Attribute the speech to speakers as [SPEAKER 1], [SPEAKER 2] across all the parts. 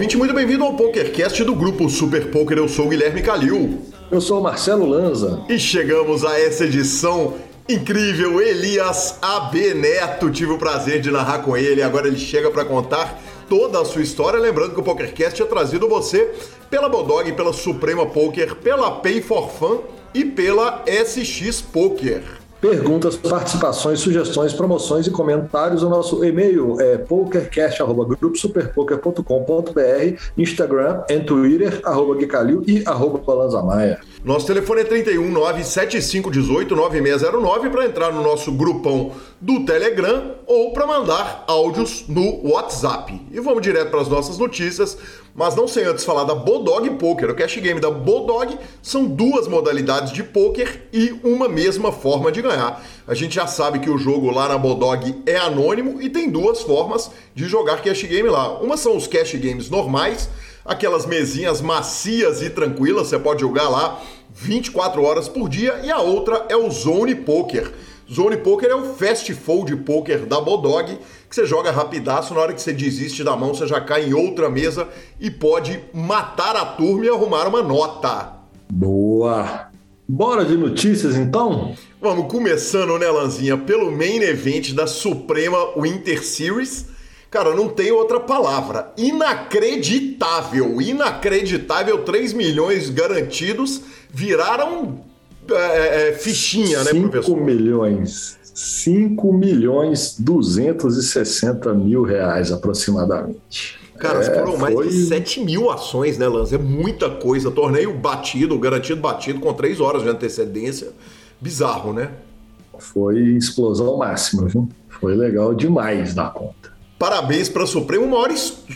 [SPEAKER 1] ouvinte, muito bem-vindo ao PokerCast do grupo Super Poker. Eu sou o Guilherme Calil.
[SPEAKER 2] Eu sou o Marcelo Lanza.
[SPEAKER 1] E chegamos a essa edição incrível. Elias AB Neto, tive o prazer de narrar com ele. Agora ele chega para contar toda a sua história. Lembrando que o PokerCast é trazido você pela Bodog, pela Suprema Poker, pela Pay for Fun e pela SX Poker.
[SPEAKER 2] Perguntas, participações, sugestões, promoções e comentários. O nosso e-mail é pokercast.gruposuperpoker.com.br, Instagram e Twitter, arroba Guicalil e arroba Balanzamaia.
[SPEAKER 1] Nosso telefone é 31 97518 9609 para entrar no nosso grupão do Telegram ou para mandar áudios no WhatsApp. E vamos direto para as nossas notícias, mas não sem antes falar da Bodog Poker. O cash game da Bodog são duas modalidades de poker e uma mesma forma de ganhar. A gente já sabe que o jogo lá na Bodog é anônimo e tem duas formas de jogar cash game lá. Uma são os cash games normais, aquelas mesinhas macias e tranquilas, você pode jogar lá 24 horas por dia, e a outra é o Zone Poker. Zone Poker é o fast fold poker da Bodog, que você joga rapidaço, na hora que você desiste da mão, você já cai em outra mesa e pode matar a turma e arrumar uma nota.
[SPEAKER 2] Boa! Bora de notícias então?
[SPEAKER 1] Vamos começando, né, Lanzinha, pelo main event da Suprema Winter Series. Cara, não tem outra palavra. Inacreditável, inacreditável. 3 milhões garantidos viraram é, é, fichinha, né, professor?
[SPEAKER 2] 5 milhões. 5 milhões 260 mil reais aproximadamente.
[SPEAKER 1] Cara, é, foram mais foi... de 7 mil ações, né, Lanz? É muita coisa. Torneio batido, garantido batido, com 3 horas de antecedência. Bizarro, né?
[SPEAKER 2] Foi explosão máxima, viu? Foi legal demais da conta.
[SPEAKER 1] Parabéns para a Supremo, o maior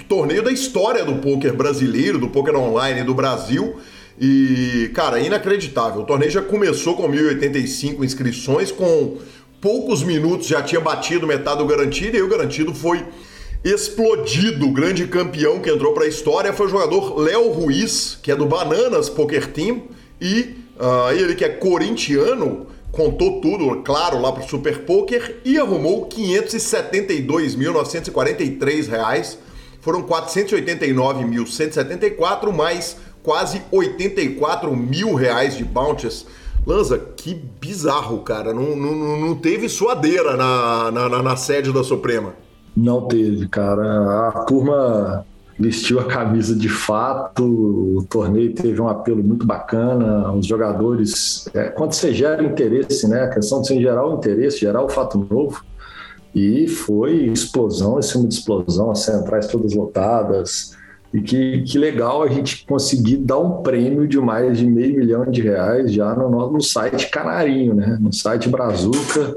[SPEAKER 1] torneio da história do poker brasileiro, do poker online do Brasil. E, cara, inacreditável. O torneio já começou com 1.085 inscrições, com poucos minutos já tinha batido metade do garantido, e o garantido foi explodido. O grande campeão que entrou para a história foi o jogador Léo Ruiz, que é do Bananas Poker Team, e uh, ele que é corintiano, contou tudo, claro, lá para o Super Poker e arrumou 572.943 reais. Foram 489.174 mais quase 84 mil reais de bounties. Lanza, que bizarro, cara. Não, não, não teve suadeira na, na, na sede da Suprema.
[SPEAKER 2] Não teve, cara. A turma vestiu a camisa de fato, o torneio teve um apelo muito bacana, os jogadores, é, quando você gera interesse, né, a questão de você gerar o interesse, gerar o fato novo, e foi explosão em cima de explosão, as centrais todas lotadas, e que, que legal a gente conseguir dar um prêmio de mais de meio milhão de reais já no, no site Canarinho, né, no site Brazuca,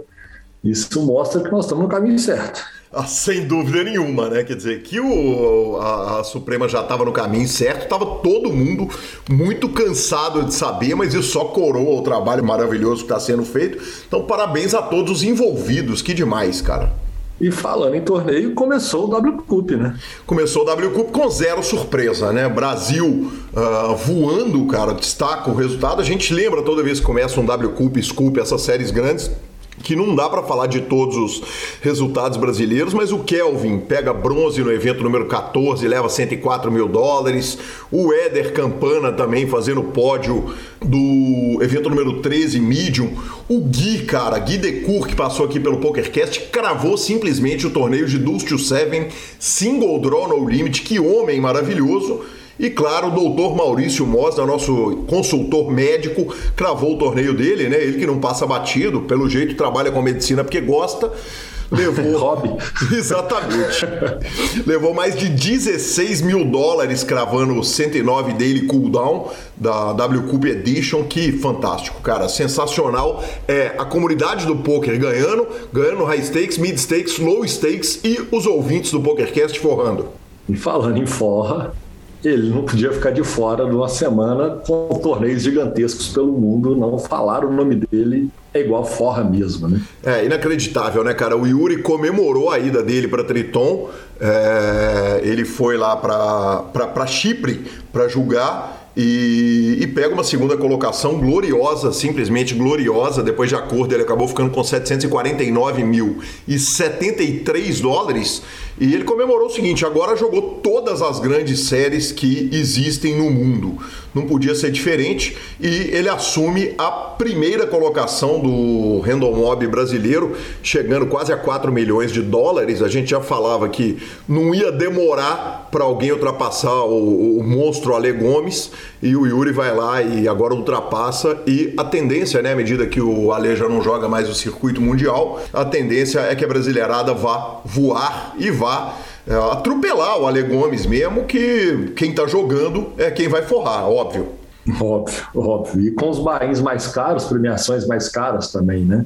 [SPEAKER 2] isso mostra que nós estamos no caminho certo.
[SPEAKER 1] Ah, sem dúvida nenhuma, né? Quer dizer, que o, a, a Suprema já estava no caminho certo, estava todo mundo muito cansado de saber, mas isso só coroa o trabalho maravilhoso que está sendo feito. Então, parabéns a todos os envolvidos, que demais, cara.
[SPEAKER 2] E falando em torneio, começou o W Cup, né?
[SPEAKER 1] Começou o W Cup com zero surpresa, né? Brasil uh, voando, cara, destaca o resultado. A gente lembra toda vez que começa um W Cup, Scoop, essas séries grandes, que não dá para falar de todos os resultados brasileiros, mas o Kelvin pega bronze no evento número 14, leva 104 mil dólares. O Éder Campana também fazendo pódio do evento número 13, Medium. O Gui, cara, Gui Decur, que passou aqui pelo PokerCast, cravou simplesmente o torneio de Dust to Seven, single draw no limit. Que homem maravilhoso! E claro, o doutor Maurício Mosna, nosso consultor médico, cravou o torneio dele, né? Ele que não passa batido, pelo jeito trabalha com medicina porque gosta. Levou.
[SPEAKER 2] Hobby.
[SPEAKER 1] Exatamente. Levou mais de 16 mil dólares cravando o 109 Daily Cooldown da W Cup Edition. Que fantástico, cara. Sensacional. É a comunidade do poker ganhando, ganhando high stakes, mid stakes, low stakes e os ouvintes do PokerCast forrando.
[SPEAKER 2] E falando em forra, ele não podia ficar de fora de uma semana com torneios gigantescos pelo mundo, não falar o nome dele é igual forra mesmo, né?
[SPEAKER 1] É inacreditável, né, cara? O Yuri comemorou a ida dele para Triton, é... ele foi lá para Chipre para julgar e, e, pega uma segunda colocação gloriosa, simplesmente gloriosa. Depois de acordo, ele acabou ficando com 749 mil e 73 dólares. E ele comemorou o seguinte: agora jogou todas as grandes séries que existem no mundo. Não podia ser diferente. E ele assume a primeira colocação do Random Mob brasileiro, chegando quase a 4 milhões de dólares. A gente já falava que não ia demorar para alguém ultrapassar o, o monstro Ale Gomes. E o Yuri vai lá e agora ultrapassa. E a tendência, né, à medida que o Ale já não joga mais o circuito mundial, a tendência é que a brasileirada vá voar e vá é, atropelar o Ale Gomes mesmo, que quem tá jogando é quem vai forrar, óbvio.
[SPEAKER 2] Óbvio, óbvio. E com os bains mais caros, premiações mais caras também, né?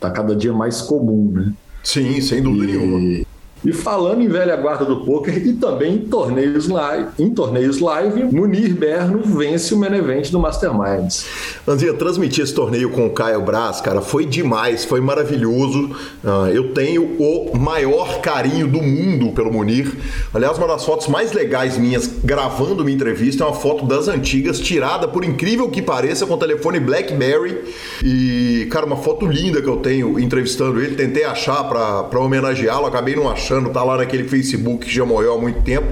[SPEAKER 2] Tá cada dia mais comum, né?
[SPEAKER 1] Sim, sem dúvida e... nenhuma.
[SPEAKER 2] E falando em velha guarda do poker e também em torneios live, em torneios live, Munir Berno vence o Menevent do Masterminds.
[SPEAKER 1] Andrinha, transmitir esse torneio com o Caio Braz, cara, foi demais, foi maravilhoso. Uh, eu tenho o maior carinho do mundo pelo Munir. Aliás, uma das fotos mais legais minhas gravando minha entrevista é uma foto das antigas, tirada, por incrível que pareça, com o telefone Blackberry. E, cara, uma foto linda que eu tenho entrevistando ele. Tentei achar para homenageá-lo, acabei não achando tá lá naquele Facebook que já morreu há muito tempo.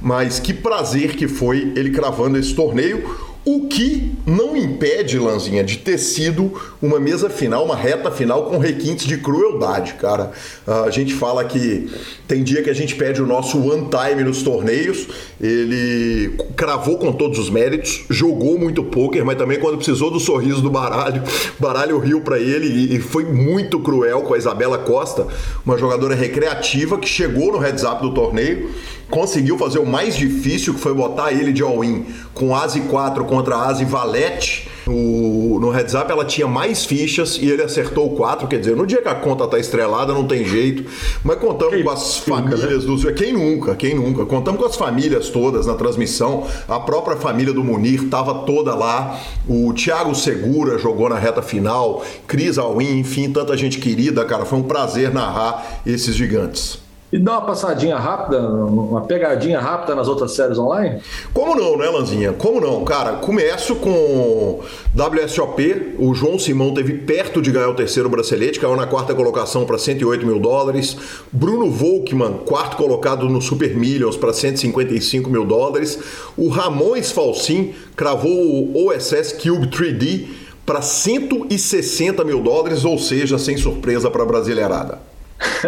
[SPEAKER 1] Mas que prazer que foi ele cravando esse torneio o que não impede, Lanzinha, de ter sido uma mesa final, uma reta final com requintes de crueldade, cara. A gente fala que tem dia que a gente pede o nosso one time nos torneios. Ele cravou com todos os méritos, jogou muito poker, mas também quando precisou do sorriso do baralho, baralho riu para ele e foi muito cruel com a Isabela Costa, uma jogadora recreativa que chegou no heads up do torneio conseguiu fazer o mais difícil, que foi botar ele de all-in com Asi 4 contra Asi Valete. No, no heads up ela tinha mais fichas e ele acertou o 4, quer dizer, no dia que a conta tá estrelada não tem jeito. Mas contamos quem com as nunca, né? famílias dos. Quem nunca, quem nunca? Contamos com as famílias todas na transmissão. A própria família do Munir estava toda lá. O Thiago Segura jogou na reta final, Cris Alwin, enfim, tanta gente querida, cara. Foi um prazer narrar esses gigantes.
[SPEAKER 2] E dá uma passadinha rápida, uma pegadinha rápida nas outras séries online?
[SPEAKER 1] Como não, né, Lanzinha? Como não? Cara, começo com WSOP. O João Simão teve perto de ganhar o terceiro bracelete, caiu na quarta colocação para 108 mil dólares. Bruno Volkman, quarto colocado no Super Millions para 155 mil dólares. O Ramões Falsim cravou o OSS Cube 3D para 160 mil dólares, ou seja, sem surpresa para a Brasileirada.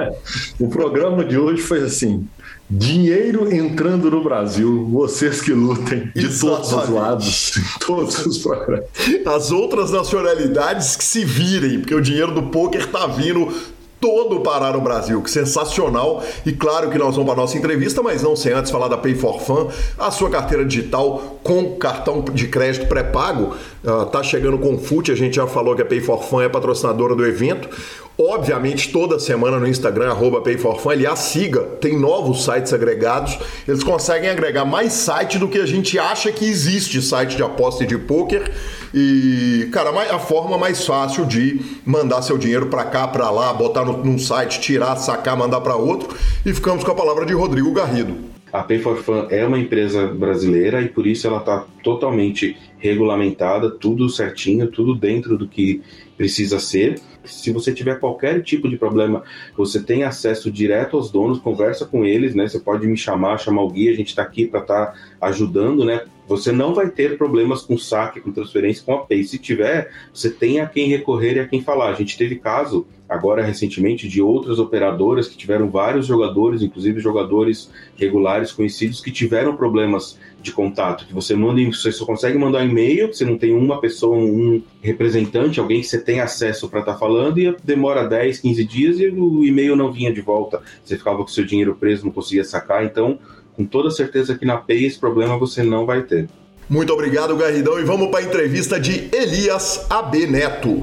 [SPEAKER 2] o programa de hoje foi assim: dinheiro entrando no Brasil, vocês que lutem de Exatamente. todos os lados, todos os programas.
[SPEAKER 1] As outras nacionalidades que se virem, porque o dinheiro do poker tá vindo todo parar no Brasil. Que sensacional! E claro que nós vamos para nossa entrevista, mas não sem antes falar da Pay for Fun, a sua carteira digital com cartão de crédito pré-pago. Uh, tá chegando com o FUT, a gente já falou que a Pay for Fun é patrocinadora do evento. Obviamente, toda semana no Instagram, arroba PayForFun, aliás, siga, tem novos sites agregados. Eles conseguem agregar mais site do que a gente acha que existe site de aposta e de poker. E, cara, a forma mais fácil de mandar seu dinheiro para cá, para lá, botar no, num site, tirar, sacar, mandar para outro. E ficamos com a palavra de Rodrigo Garrido.
[SPEAKER 3] A Pay for Fun é uma empresa brasileira e por isso ela está totalmente regulamentada, tudo certinho, tudo dentro do que precisa ser. Se você tiver qualquer tipo de problema, você tem acesso direto aos donos, conversa com eles, né? Você pode me chamar, chamar o guia, a gente está aqui para estar tá ajudando, né? Você não vai ter problemas com saque, com transferência, com a Pay. Se tiver, você tem a quem recorrer e a quem falar. A gente teve caso agora recentemente de outras operadoras que tiveram vários jogadores, inclusive jogadores regulares conhecidos que tiveram problemas de contato, que você manda, você só consegue mandar um e-mail, você não tem uma pessoa, um representante, alguém que você tem acesso para estar tá falando e demora 10, 15 dias e o e-mail não vinha de volta. Você ficava com seu dinheiro preso, não conseguia sacar, então com toda certeza que na Pay esse problema você não vai ter.
[SPEAKER 1] Muito obrigado, Garridão, e vamos para a entrevista de Elias AB Neto.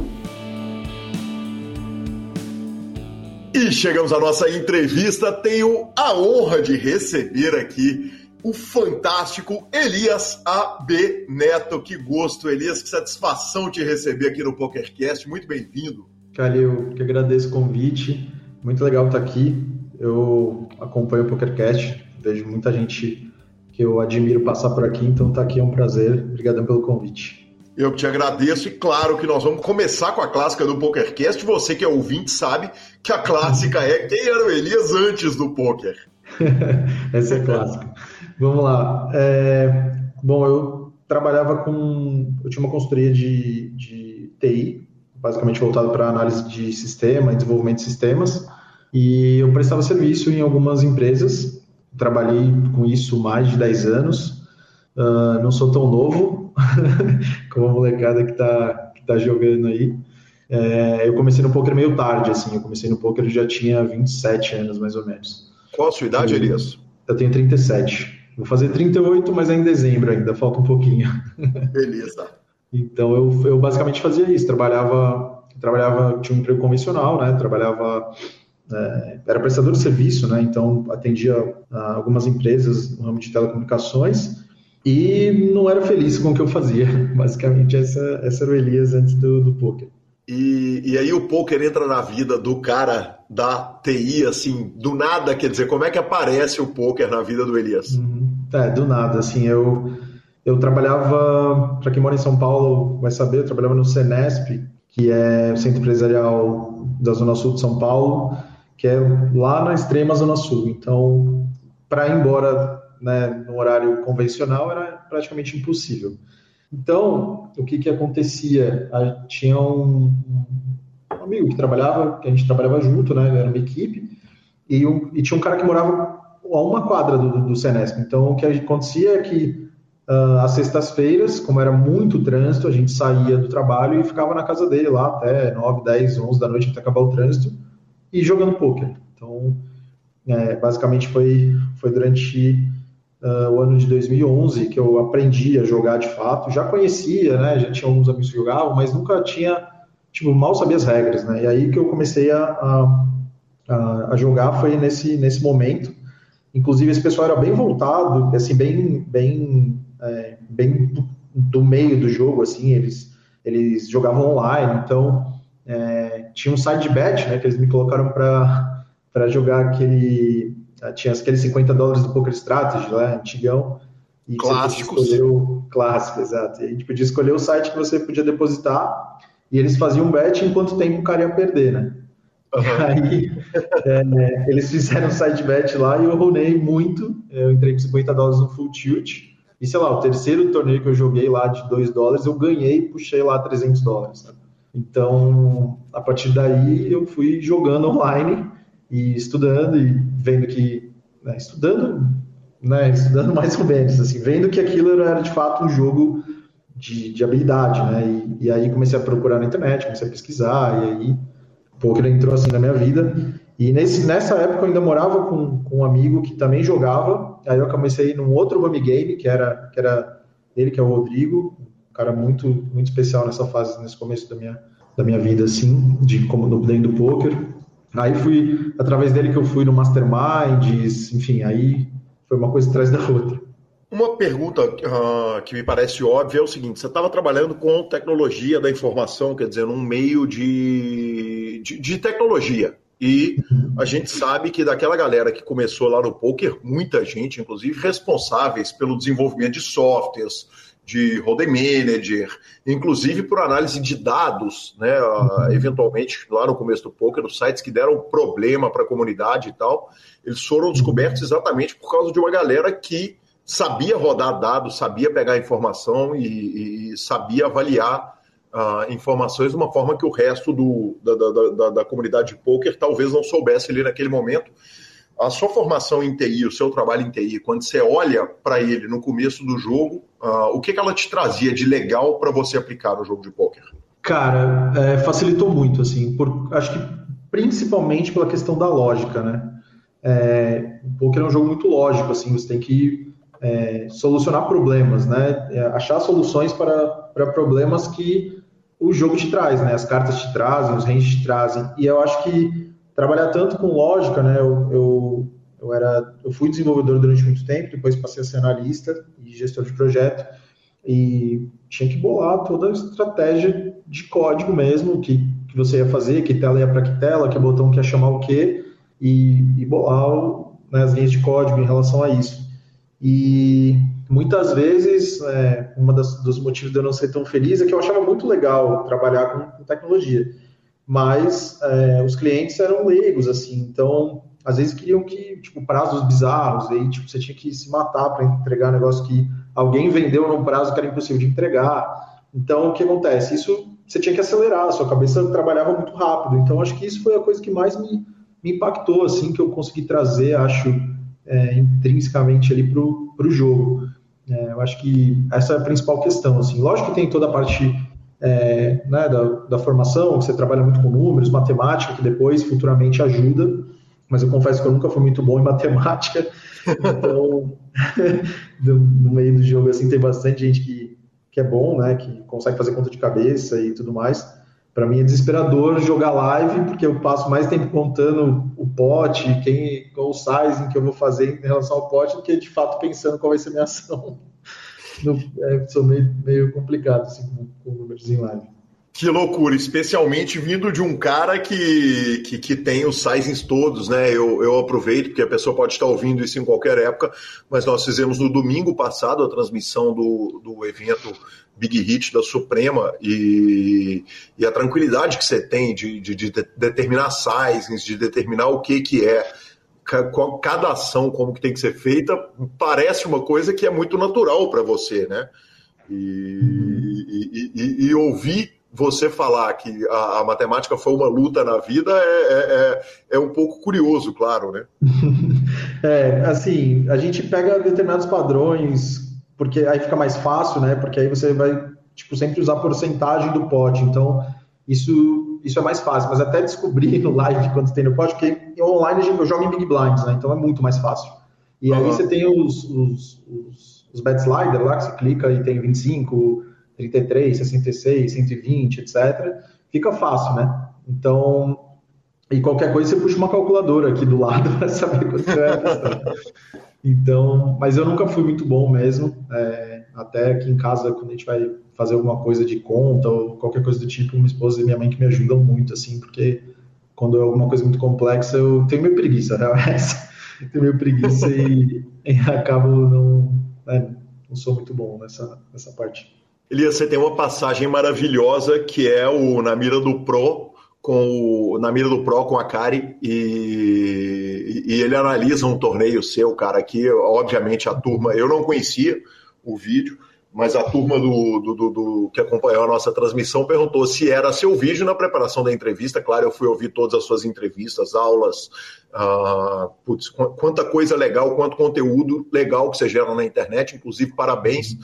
[SPEAKER 1] E chegamos à nossa entrevista. Tenho a honra de receber aqui o fantástico Elias AB Neto. Que gosto, Elias, que satisfação te receber aqui no PokerCast. Muito bem-vindo.
[SPEAKER 4] Calil, que agradeço o convite. Muito legal estar aqui. Eu acompanho o PokerCast, vejo muita gente que eu admiro passar por aqui, então tá aqui é um prazer. Obrigadão pelo convite.
[SPEAKER 1] Eu te agradeço e claro que nós vamos começar com a clássica do PokerCast. Você que é ouvinte sabe que a clássica é quem era o Elias antes do poker.
[SPEAKER 4] Essa é clássica. Vamos lá. É, bom, eu trabalhava com. Eu tinha uma consultoria de, de TI, basicamente voltada para análise de sistema e desenvolvimento de sistemas, e eu prestava serviço em algumas empresas. Trabalhei com isso mais de 10 anos. Uh, não sou tão novo, como a molecada que está que tá jogando aí. É, eu comecei no poker meio tarde, assim. Eu comecei no poker e já tinha 27 anos, mais ou menos.
[SPEAKER 1] Qual a sua idade, Elias?
[SPEAKER 4] Eu tenho 37. Vou fazer 38, mas é em dezembro ainda, falta um pouquinho.
[SPEAKER 1] Beleza.
[SPEAKER 4] então eu, eu basicamente fazia isso, trabalhava, trabalhava, tinha um emprego convencional, né? Trabalhava, é, era prestador de serviço, né? Então atendia algumas empresas no ramo de telecomunicações e não era feliz com o que eu fazia. Basicamente, essa, essa era o Elias antes do, do poker.
[SPEAKER 1] E, e aí o poker entra na vida do cara da TI, assim, do nada, quer dizer, como é que aparece o poker na vida do Elias?
[SPEAKER 4] Uhum. É, do nada, assim, eu, eu trabalhava, para quem mora em São Paulo vai saber, eu trabalhava no Senesp, que é o Centro Empresarial da Zona Sul de São Paulo, que é lá na extrema Zona Sul. Então, para ir embora né, no horário convencional era praticamente impossível. Então, o que que acontecia? Tinha um, um amigo que trabalhava, que a gente trabalhava junto, né, era uma equipe, e, um, e tinha um cara que morava a uma quadra do, do Senesp. Então, o que acontecia é que uh, às sextas-feiras, como era muito trânsito, a gente saía do trabalho e ficava na casa dele lá até 9, 10, 11 da noite até acabar o trânsito e jogando poker. Então, é, basicamente foi, foi durante uh, o ano de 2011, que eu aprendi a jogar de fato. Já conhecia, né? Já tinha alguns amigos que jogavam, mas nunca tinha, tipo, mal sabia as regras, né? E aí que eu comecei a, a, a jogar foi nesse, nesse momento. Inclusive, esse pessoal era bem voltado, assim, bem, bem, é, bem do, meio do jogo, assim, eles, eles jogavam online, então é, tinha um side bet, né, que eles me colocaram para jogar aquele ah, tinha aqueles 50 dólares do Poker Strategy lá, antigão.
[SPEAKER 1] E Clássicos.
[SPEAKER 4] Escolheu, clássico, exato. E a gente podia escolher o site que você podia depositar e eles faziam um bet em quanto tempo o cara ia perder, né? Uhum. Aí é, eles fizeram um side bet lá e eu rolei muito. Eu entrei com 50 dólares no full tilt. E sei lá, o terceiro torneio que eu joguei lá de 2 dólares, eu ganhei e puxei lá 300 dólares. Sabe? Então, a partir daí, eu fui jogando online e estudando e vendo que né, estudando né, estudando mais ou menos assim vendo que aquilo era de fato um jogo de, de habilidade né e, e, aí comecei a procurar na internet comecei a pesquisar e aí o poker entrou assim na minha vida. E nesse, nessa época eu ainda morava com, com um amigo que também jogava aí eu comecei num outro home game que era que era ele que é o Rodrigo cara muito muito especial nessa fase nesse começo da minha da minha vida assim de como no dentro do poker Aí fui, através dele que eu fui no Masterminds, enfim, aí foi uma coisa atrás da outra.
[SPEAKER 1] Uma pergunta uh, que me parece óbvia é o seguinte: você estava trabalhando com tecnologia da informação, quer dizer, num meio de, de, de tecnologia. E a gente sabe que daquela galera que começou lá no poker, muita gente, inclusive responsáveis pelo desenvolvimento de softwares, de Hold'em Manager, inclusive por análise de dados, né? Uhum. Eventualmente, lá no começo do poker, os sites que deram problema para a comunidade e tal, eles foram descobertos exatamente por causa de uma galera que sabia rodar dados, sabia pegar informação e, e sabia avaliar uh, informações de uma forma que o resto do, da, da, da, da comunidade de poker talvez não soubesse ali naquele momento a sua formação em TI, o seu trabalho em TI, quando você olha para ele no começo do jogo, uh, o que, que ela te trazia de legal para você aplicar no jogo de poker?
[SPEAKER 4] Cara, é, facilitou muito, assim, por, acho que principalmente pela questão da lógica, né? É, o poker é um jogo muito lógico, assim, você tem que é, solucionar problemas, né? É, achar soluções para, para problemas que o jogo te traz, né? As cartas te trazem, os ranges te trazem. E eu acho que trabalhar tanto com lógica, né? Eu, eu, eu, era, eu fui desenvolvedor durante muito tempo, depois passei a ser analista e gestor de projeto e tinha que bolar toda a estratégia de código mesmo, que, que você ia fazer, que tela ia para que tela, que botão que ia chamar o quê, e, e bolar né, as linhas de código em relação a isso. E muitas vezes, é, das, dos motivos de eu não ser tão feliz é que eu achava muito legal trabalhar com, com tecnologia, mas é, os clientes eram leigos, assim, então às vezes queriam que, tipo, prazos bizarros, aí, tipo, você tinha que se matar para entregar negócio que alguém vendeu num prazo que era impossível de entregar. Então, o que acontece? Isso você tinha que acelerar, a sua cabeça trabalhava muito rápido. Então, acho que isso foi a coisa que mais me, me impactou, assim, que eu consegui trazer, acho, é, intrinsecamente ali para o jogo. É, eu acho que essa é a principal questão. Assim. Lógico que tem toda a parte é, né, da, da, formação, você trabalha muito com números, matemática, que depois futuramente ajuda, mas eu confesso que eu nunca fui muito bom em matemática, então no meio do jogo assim tem bastante gente que, que é bom, né, que consegue fazer conta de cabeça e tudo mais. Para mim é desesperador jogar live, porque eu passo mais tempo contando o pote, quem, qual o sizing que eu vou fazer em relação ao pote, do que de fato pensando qual vai ser a minha ação. É, sou meio, meio complicado assim, com, com números em live.
[SPEAKER 1] Que loucura, especialmente vindo de um cara que, que, que, tem os sizings todos, né? Eu, eu aproveito, porque a pessoa pode estar ouvindo isso em qualquer época, mas nós fizemos no domingo passado a transmissão do, do evento Big Hit da Suprema e, e a tranquilidade que você tem de, de, de determinar sizings, de determinar o que, que é cada ação, como que tem que ser feita, parece uma coisa que é muito natural para você, né? E, e, e, e ouvir você falar que a, a, matemática foi uma luta na vida é, é, é, é um pouco curioso, claro, né?
[SPEAKER 4] é, assim, a gente pega determinados padrões, porque aí fica mais fácil, né? Porque aí você vai, tipo, sempre usar porcentagem do pote, então isso, isso é mais fácil, mas até descobrir no live quando tem no pote, porque online eu jogo em Big Blinds, né? Então é muito mais fácil. E aí você tem os, os, os, os bet slider lá, que você clica e tem 25, 33, 66, 120, etc., fica fácil, né? Então, e qualquer coisa você puxa uma calculadora aqui do lado para saber quanto é. Então, mas eu nunca fui muito bom mesmo. É, até aqui em casa, quando a gente vai fazer alguma coisa de conta ou qualquer coisa do tipo, minha esposa e minha mãe que me ajudam muito, assim, porque quando é alguma coisa muito complexa, eu tenho meio preguiça, real é essa. tenho meio preguiça e, e acabo não, né, não sou muito bom nessa, nessa parte.
[SPEAKER 1] Elias, você tem uma passagem maravilhosa que é o Na Mira do Pro, com o, na mira do Pro com a Kari e, e, ele analisa um torneio seu, cara, aqui, obviamente a turma, eu não conhecia o vídeo, mas a turma do, do, do, do, que acompanhou a nossa transmissão perguntou se era seu vídeo na preparação da entrevista. Claro, eu fui ouvir todas as suas entrevistas, aulas, uh, putz, quanta coisa legal, quanto conteúdo legal que você gera na internet, inclusive parabéns.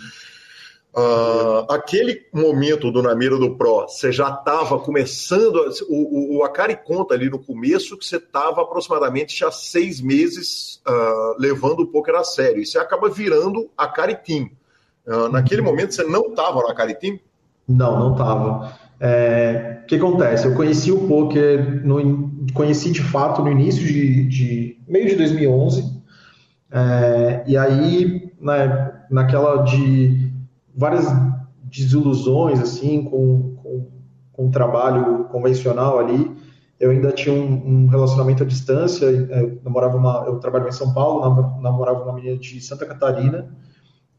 [SPEAKER 1] Uh, aquele momento do Namiro do Pro, você já estava começando. O, o, o Akari conta ali no começo que você estava aproximadamente já seis meses uh, levando o poker a sério. E você acaba virando a Team. Uh, naquele momento você não estava no Akari Team?
[SPEAKER 4] Não, não estava. É, o que acontece? Eu conheci o poker, no, conheci de fato no início de, de meio de 2011. É, e aí, né, naquela de várias desilusões assim com, com, com o trabalho convencional ali. Eu ainda tinha um, um relacionamento à distância. É, eu namorava uma, eu trabalhava em São Paulo, namorava uma menina de Santa Catarina.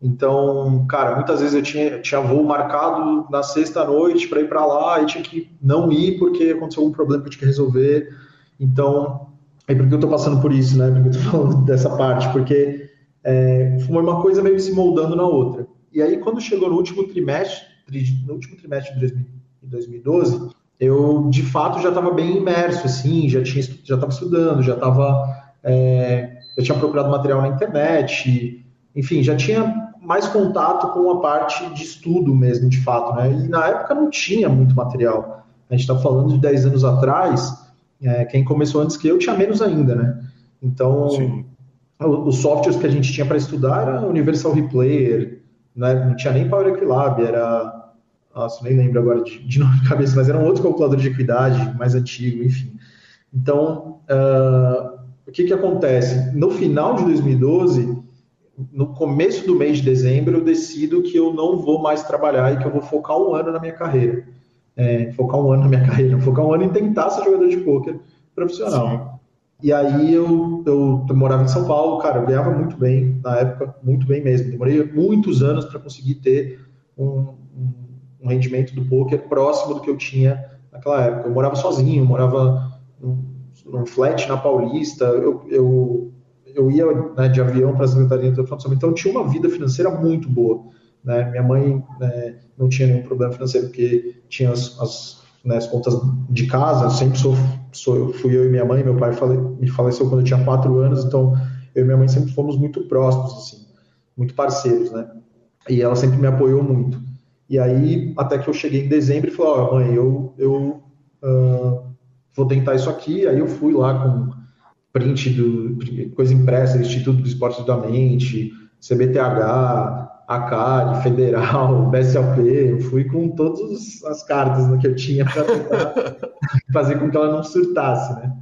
[SPEAKER 4] Então, cara, muitas vezes eu tinha, tinha voo marcado na sexta noite para ir para lá e tinha que não ir porque aconteceu algum problema que eu tinha que resolver. Então, é porque eu estou passando por isso, né? Porque eu estou falando dessa parte, porque é, foi uma coisa meio se moldando na outra. E aí, quando chegou no último trimestre, no último trimestre de 2012, eu de fato já estava bem imerso, assim, já tinha já estava estudando, já estava é, já tinha procurado material na internet, enfim, já tinha mais contato com a parte de estudo mesmo, de fato, né? E na época não tinha muito material. A gente está falando de 10 anos atrás, é, quem começou antes que eu tinha menos ainda, né? Então, Sim. os softwares que a gente tinha para estudar era Universal Replayer, não, é, não tinha nem Power Equilab, era. Nossa, nem lembro agora de, de nome de cabeça, mas era um outro calculador de equidade, mais antigo, enfim. Então, uh, o que, que acontece? No final de 2012, no começo do mês de dezembro, eu decido que eu não vou mais trabalhar e que eu vou focar um ano na minha carreira. É, focar um ano na minha carreira, focar um ano em tentar ser jogador de pôquer profissional. Sim. E aí eu, eu, eu, morava em São Paulo, cara, eu ganhava muito bem na época, muito bem mesmo. Demorei muitos anos para conseguir ter um, um, rendimento do poker próximo do que eu tinha naquela época. Eu morava sozinho, eu morava num, num flat na Paulista, eu, eu, eu ia né, de avião para a Secretaria de Educação, então tinha uma vida financeira muito boa. Né? Minha mãe né, não tinha nenhum problema financeiro porque tinha as, as, né, as contas de casa, sempre sou, sou, fui eu e minha mãe, meu pai fale, me faleceu quando eu tinha quatro anos, então eu e minha mãe sempre fomos muito próximos, assim, muito parceiros, né? E ela sempre me apoiou muito. E aí, até que eu cheguei em dezembro e falei, ó, oh, mãe, eu, eu uh, vou tentar isso aqui. Aí eu fui lá com print do coisa impressa, Instituto do Esporte da Mente, CBTH, ACARI, Federal, BSLP, eu fui com todas as cartas né, que eu tinha para fazer com que ela não surtasse, né?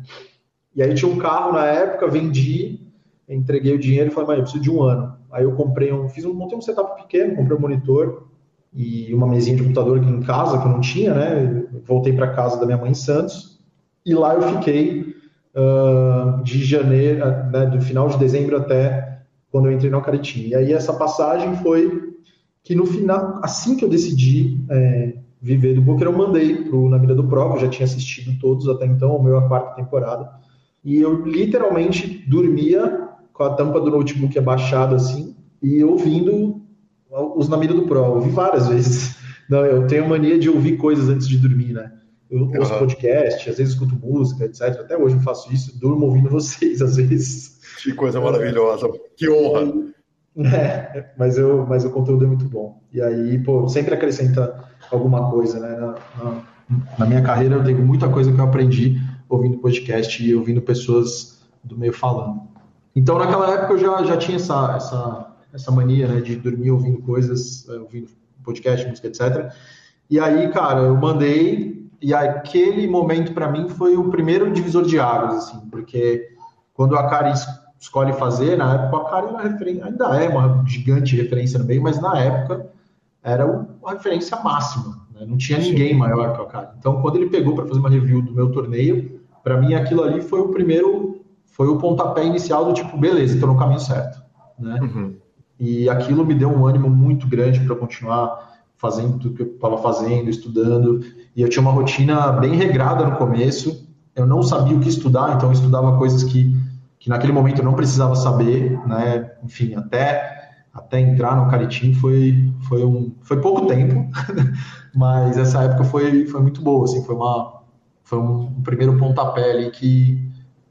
[SPEAKER 4] E aí tinha um carro na época, vendi, entreguei o dinheiro e falei, mãe, eu preciso de um ano. Aí eu comprei um, fiz um, montei um setup pequeno, comprei um monitor e uma mesinha de computador aqui em casa, que eu não tinha, né? Voltei para casa da minha mãe em Santos e lá eu fiquei uh, de janeiro, né, do final de dezembro até quando eu entrei no Acaritim. E aí essa passagem foi que no final, assim que eu decidi é, viver do poker, eu mandei pro Na Vida do Pro, eu já tinha assistido todos até então, o meu a quarta temporada, e eu literalmente dormia com a tampa do notebook abaixada assim, e ouvindo os Na Vida do Pro, eu ouvi várias vezes. Não, eu tenho mania de ouvir coisas antes de dormir, né? Eu ouço uhum. podcast, às vezes escuto música, etc. Até hoje eu faço isso, durmo ouvindo vocês, às vezes.
[SPEAKER 1] Que coisa maravilhosa. Que honra.
[SPEAKER 4] É, mas, eu, mas o conteúdo é muito bom. E aí, pô, sempre acrescenta alguma coisa, né? Na, na, na, minha carreira, eu tenho muita coisa que eu aprendi ouvindo podcast e ouvindo pessoas do meio falando. Então, naquela época, eu já, já tinha essa, essa, essa mania, né, de dormir ouvindo coisas, eh, ouvindo podcast, música, etc. E aí, cara, eu mandei, e aquele momento para mim foi o primeiro divisor de águas, assim, porque quando a Cari escolhe fazer, na época a Karen referência, ainda é uma gigante referência no meio, mas na época era uma referência máxima, né? não tinha ninguém Sim. maior que a Karen. Então, quando ele pegou para fazer uma review do meu torneio, para mim aquilo ali foi o primeiro, foi o pontapé inicial do tipo, beleza, estou no caminho certo, né? Uhum. E aquilo me deu um ânimo muito grande para continuar fazendo tudo que eu estava fazendo, estudando. E eu tinha uma rotina bem regrada no começo. Eu não sabia o que estudar, então eu estudava coisas que que naquele momento eu não precisava saber, né? Enfim, até até entrar no Caritim foi foi um foi pouco tempo, mas essa época foi foi muito boa, assim, foi uma foi um, primeiro pontapé ali que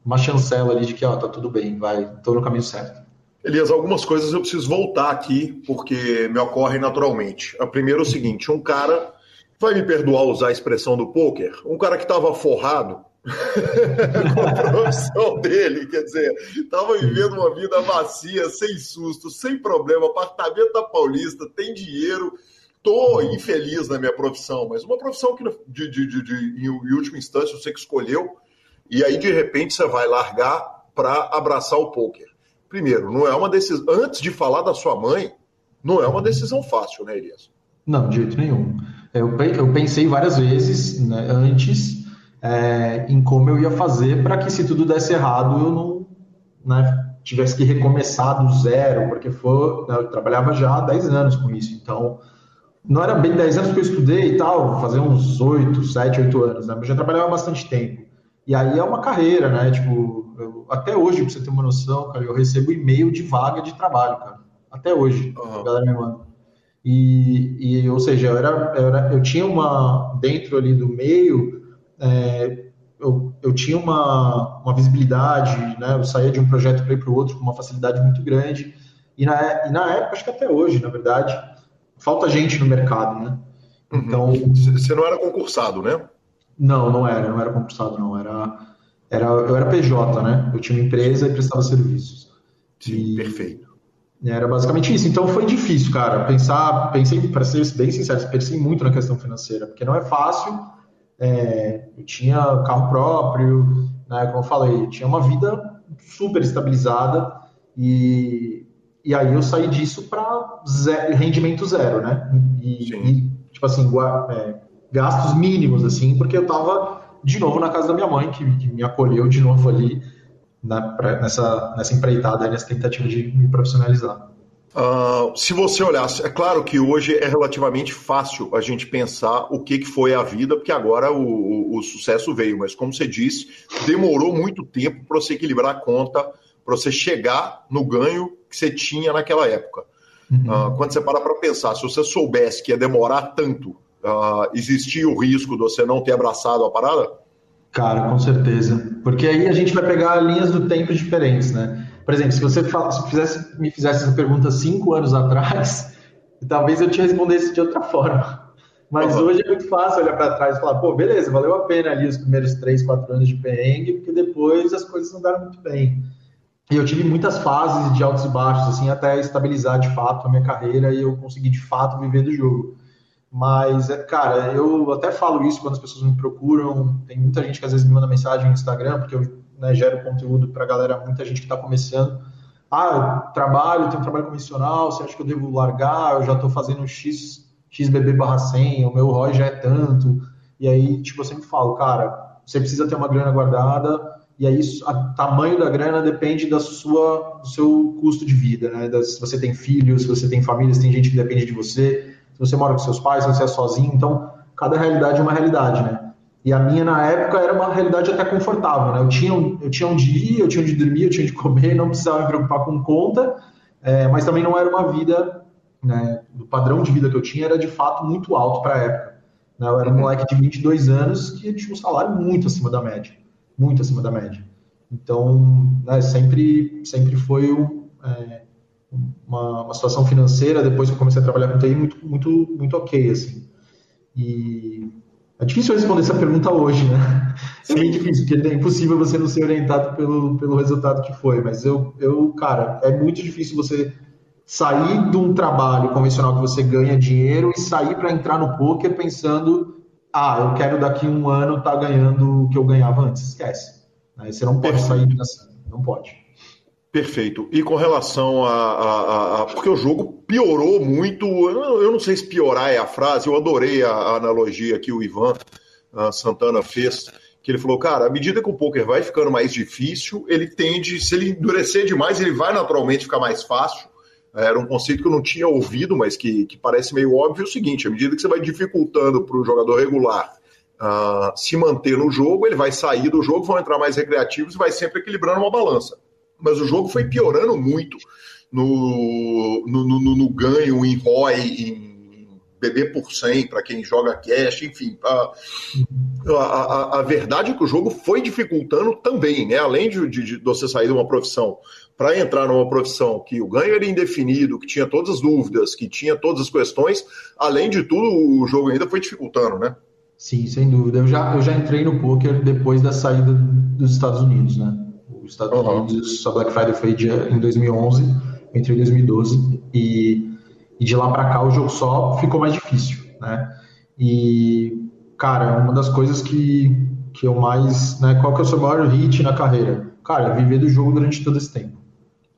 [SPEAKER 4] uma chancela ali de que ó, tá tudo bem, vai, tô no caminho certo.
[SPEAKER 1] Elias, algumas coisas eu preciso voltar aqui porque me ocorrem naturalmente. A primeira é o seguinte, um cara vai me perdoar usar a expressão do poker, um cara que estava forrado com a profissão dele, quer dizer, estava vivendo uma vida macia, sem susto, sem problema, apartamento da Paulista, tem dinheiro, tô infeliz na minha profissão, mas uma profissão que de, de, de, de em última instância você que escolheu, e aí de repente você vai largar para abraçar o poker. Primeiro, não é uma decisão. Antes de falar da sua mãe, não é uma decisão fácil, né, Elias?
[SPEAKER 4] Não, de jeito nenhum. Eu, eu pensei várias vezes né, antes é, em como eu ia fazer para que se tudo desse errado eu não né, tivesse que recomeçar do zero, porque foi, né, eu trabalhava já há 10 anos com isso, então não era bem 10 anos que eu estudei e tal, fazer uns 8, 7, 8 anos, né, mas já trabalhava bastante tempo. E aí é uma carreira, né? Tipo, eu, até hoje, pra você ter uma noção, cara, eu recebo e-mail de vaga de trabalho, cara. Até hoje, uhum. a galera me manda. E, e, ou seja, eu, era, eu, era, eu tinha uma, dentro ali do meio, é, eu, eu, tinha uma, uma visibilidade, né? eu saía de um projeto para ir para o outro com uma facilidade muito grande. E na, e na época, acho que até hoje, na verdade, falta gente no mercado, né?
[SPEAKER 1] Uhum. Então. Você não era concursado, né?
[SPEAKER 4] Não, não era, não era concursado, não. Era, era, eu era PJ, né? Eu tinha uma empresa e prestava serviços.
[SPEAKER 1] Sim, e, perfeito.
[SPEAKER 4] Era basicamente isso. Então foi difícil, cara. Pensar, pensei, para ser bem sincero, pensei muito na questão financeira, porque não é fácil é, eu tinha carro próprio, né, como eu falei, tinha uma vida super estabilizada e, e aí eu saí disso para rendimento zero, né? E, e tipo assim, é, gastos mínimos, assim, porque eu estava de novo na casa da minha mãe, que, que, me acolheu de novo ali, na, pra, nessa, nessa empreitada, nessa tentativa de me profissionalizar.
[SPEAKER 1] Uh, se você olhasse, é claro que hoje é relativamente fácil a gente pensar o que, que foi a vida, porque agora o, o, o sucesso veio, mas como você disse, demorou muito tempo para você equilibrar a conta, para você chegar no ganho que você tinha naquela época. Uhum. Uh, quando você para para pensar, se você soubesse que ia demorar tanto, uh, existia o risco de você não ter abraçado a parada?
[SPEAKER 4] Cara, com certeza. Porque aí a gente vai pegar linhas do tempo diferentes, né? Por exemplo, se você fala, se fizesse, me fizesse essa pergunta cinco anos atrás, talvez eu te respondesse de outra forma. Mas uhum. hoje é muito fácil olhar para trás e falar, pô, beleza, valeu a pena ali os primeiros três, quatro anos de perrengue, porque depois as coisas andaram muito bem. E eu tive muitas fases de altos e baixos, assim, até estabilizar de fato a minha carreira e eu consegui de fato viver do jogo. Mas, é, cara, eu até falo isso quando as pessoas me procuram. Tem muita gente que às vezes me manda mensagem no Instagram, porque eu né, gero conteúdo para galera, muita gente que está começando. Ah, eu trabalho, tenho um trabalho convencional, você acha que eu devo largar? Eu já estou fazendo X, XBB barra 100, o meu ROI já é tanto. E aí, tipo, eu sempre falo, cara, você precisa ter uma grana guardada, e aí o tamanho da grana depende da sua, do seu custo de vida, né? se você tem filhos, se você tem família, se tem gente que depende de você, você mora com seus pais, se você é sozinho, então cada realidade é uma realidade, né? E a minha, na época, era uma realidade até confortável, né? Eu tinha, eu tinha onde ir, eu tinha onde dormir, eu tinha onde comer, não precisava me preocupar com conta, é, mas também não era uma vida, né? O padrão de vida que eu tinha era, de fato, muito alto para a época. Né? Eu era um moleque de 22 anos que tinha um salário muito acima da média. Muito acima da média. Então, né, sempre, sempre foi é, uma, uma situação financeira, depois que eu comecei a trabalhar com TI, muito, muito, muito ok, assim. E é difícil responder essa pergunta hoje, né? É bem difícil, porque é impossível você não ser orientado pelo, pelo resultado que foi. Mas eu, eu, cara, é muito difícil você sair de um trabalho convencional que você ganha dinheiro e sair para entrar no poker pensando, ah, eu quero daqui um ano estar tá ganhando o que eu ganhava antes. Esquece. Né? Você não pode sair dessa, não pode.
[SPEAKER 1] Perfeito. E com relação a, a, a, Porque o jogo piorou muito. Eu não sei se piorar é a frase, eu adorei a, a analogia que o Ivan Santana fez. Que ele falou, cara, à medida que o poker vai ficando mais difícil, ele tende, se ele endurecer demais, ele vai naturalmente ficar mais fácil. Era um conceito que eu não tinha ouvido, mas que, que parece meio óbvio é o seguinte: à medida que você vai dificultando para o jogador regular uh, se manter no jogo, ele vai sair do jogo, vão entrar mais recreativos e vai sempre equilibrando uma balança mas o jogo foi piorando muito no, no, no, no ganho, em ROI, em BB por 100 para quem joga cash, enfim. A, a, a, verdade é que o jogo foi dificultando também, né? Além de, de, de você sair de uma profissão para entrar numa profissão que o ganho era indefinido, que tinha todas as dúvidas, que tinha todas as questões, além de tudo, o jogo ainda foi dificultando, né?
[SPEAKER 4] Sim, sem dúvida. Eu já, eu já entrei no poker depois da saída dos Estados Unidos, né? Os Estados. Unidos, a Black Friday foi em 2011, entre 2012 e, e de lá para cá o jogo só ficou mais difícil, né? E cara, uma das coisas que que eu mais, né? Qual que é o seu maior hit na carreira? Cara, viver do jogo durante todo esse tempo.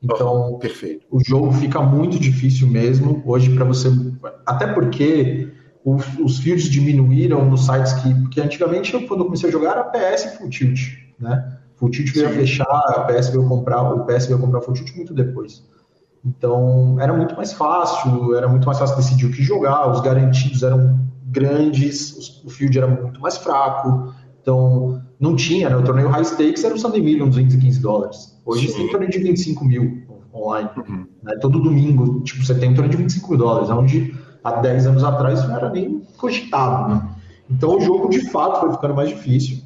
[SPEAKER 4] Então,
[SPEAKER 1] oh, perfeito.
[SPEAKER 4] o jogo fica muito difícil mesmo hoje para você, até porque os, os fields diminuíram nos sites que, porque antigamente quando eu comecei a jogar era PS e Full Tilt, né? Full Tilt veio a fechar, a PS veio comprar, o PS veio comprar Full Tilt muito depois. Então, era muito mais fácil, era muito mais fácil decidir o que jogar, os garantidos eram grandes, o field era muito mais fraco, então não tinha, né? O torneio High Stakes era o Sunday Million, 215 dólares. Hoje Sim. você tem um torneio de 25 mil online. Uhum. Né? Todo domingo, tipo, você tem um torneio de 25 mil dólares, onde há 10 anos atrás não era nem cogitado, né? Então o jogo, de fato, foi ficando mais difícil.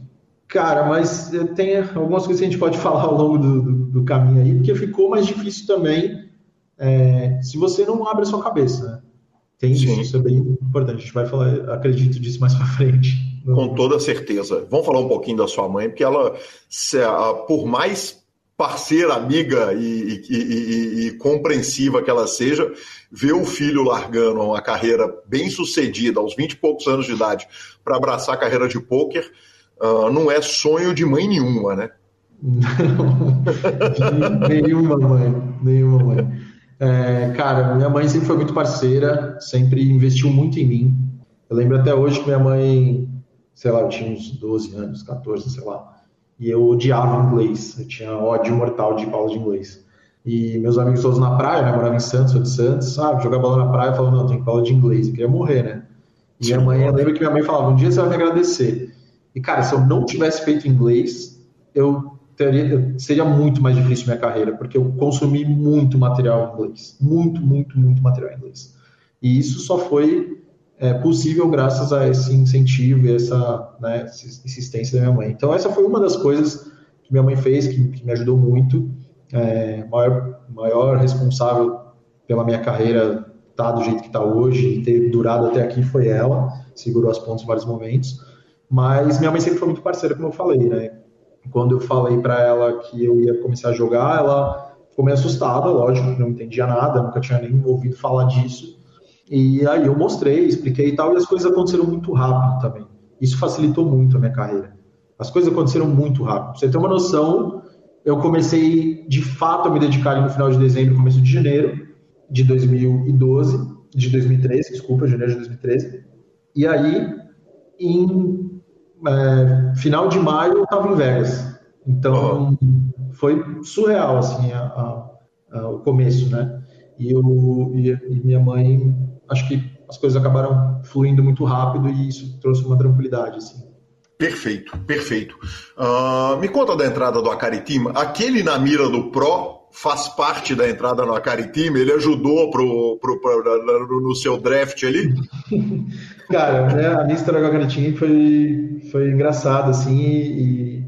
[SPEAKER 4] Cara, mas tem algumas coisas que a gente pode falar ao longo do, do, do caminho aí, porque ficou mais difícil também é, se você não abre a sua cabeça. Né? Tem isso, isso é bem importante. A gente vai falar, acredito disso mais para frente.
[SPEAKER 1] Com toda certeza. Vamos falar um pouquinho da sua mãe, porque ela, por mais parceira, amiga e, e, e, e, compreensiva que ela seja, ver o filho largando uma carreira bem sucedida aos 20 e poucos anos de idade para abraçar a carreira de pôquer uh, não é sonho de mãe nenhuma, né?
[SPEAKER 4] Não, nenhuma mãe, nenhuma mãe. É, cara, minha mãe sempre foi muito parceira, sempre investiu muito em mim. Eu lembro até hoje que minha mãe, sei lá, eu tinha uns 12 anos, 14, sei lá. E eu odiava inglês, eu tinha ódio mortal de aula de inglês. E meus amigos todos na praia, né? Morava em Santos, sou de Santos, sabe? Jogar bola na praia, falando, não, tem que aula de inglês, eu queria morrer, né? E minha mãe, eu lembro que minha mãe falava, um dia você vai me agradecer. E, cara, se eu não tivesse feito inglês, eu teria, seria muito mais difícil minha carreira, porque eu consumi muito material em inglês. Muito, muito, muito material em inglês. E isso só foi é, possível graças a esse incentivo e essa né, insistência da minha mãe. Então, essa foi uma das coisas que minha mãe fez, que, que me ajudou muito. É, maior, maior responsável pela minha carreira tá do jeito que está hoje e ter durado até aqui foi ela, segurou as pontas em vários momentos. Mas minha mãe sempre foi muito parceira, como eu falei, né? Quando eu falei para ela que eu ia começar a jogar, ela ficou meio assustada, lógico, não entendia nada, nunca tinha nem ouvido falar disso. E aí eu mostrei, expliquei e tal, e as coisas aconteceram muito rápido também. Isso facilitou muito a minha carreira. As coisas aconteceram muito rápido. Pra você ter uma noção, eu comecei de fato a me dedicar ali no final de dezembro, começo de janeiro de 2012, de 2013, desculpa, janeiro de 2013. E aí, em é, final de maio eu estava em Vegas. Então foi surreal assim a, a, a, o começo, né? E, eu, e, e, minha mãe, acho que as coisas acabaram fluindo muito rápido e isso trouxe uma tranquilidade assim.
[SPEAKER 1] Perfeito, perfeito. Uh, me conta da entrada do Akari Team. Aquele na mira do Pro faz parte da entrada no Akari Team? Ele ajudou pro, pro, pro, no seu draft ali?
[SPEAKER 4] Cara, né, a minha história com o Team foi, foi engraçada, assim, e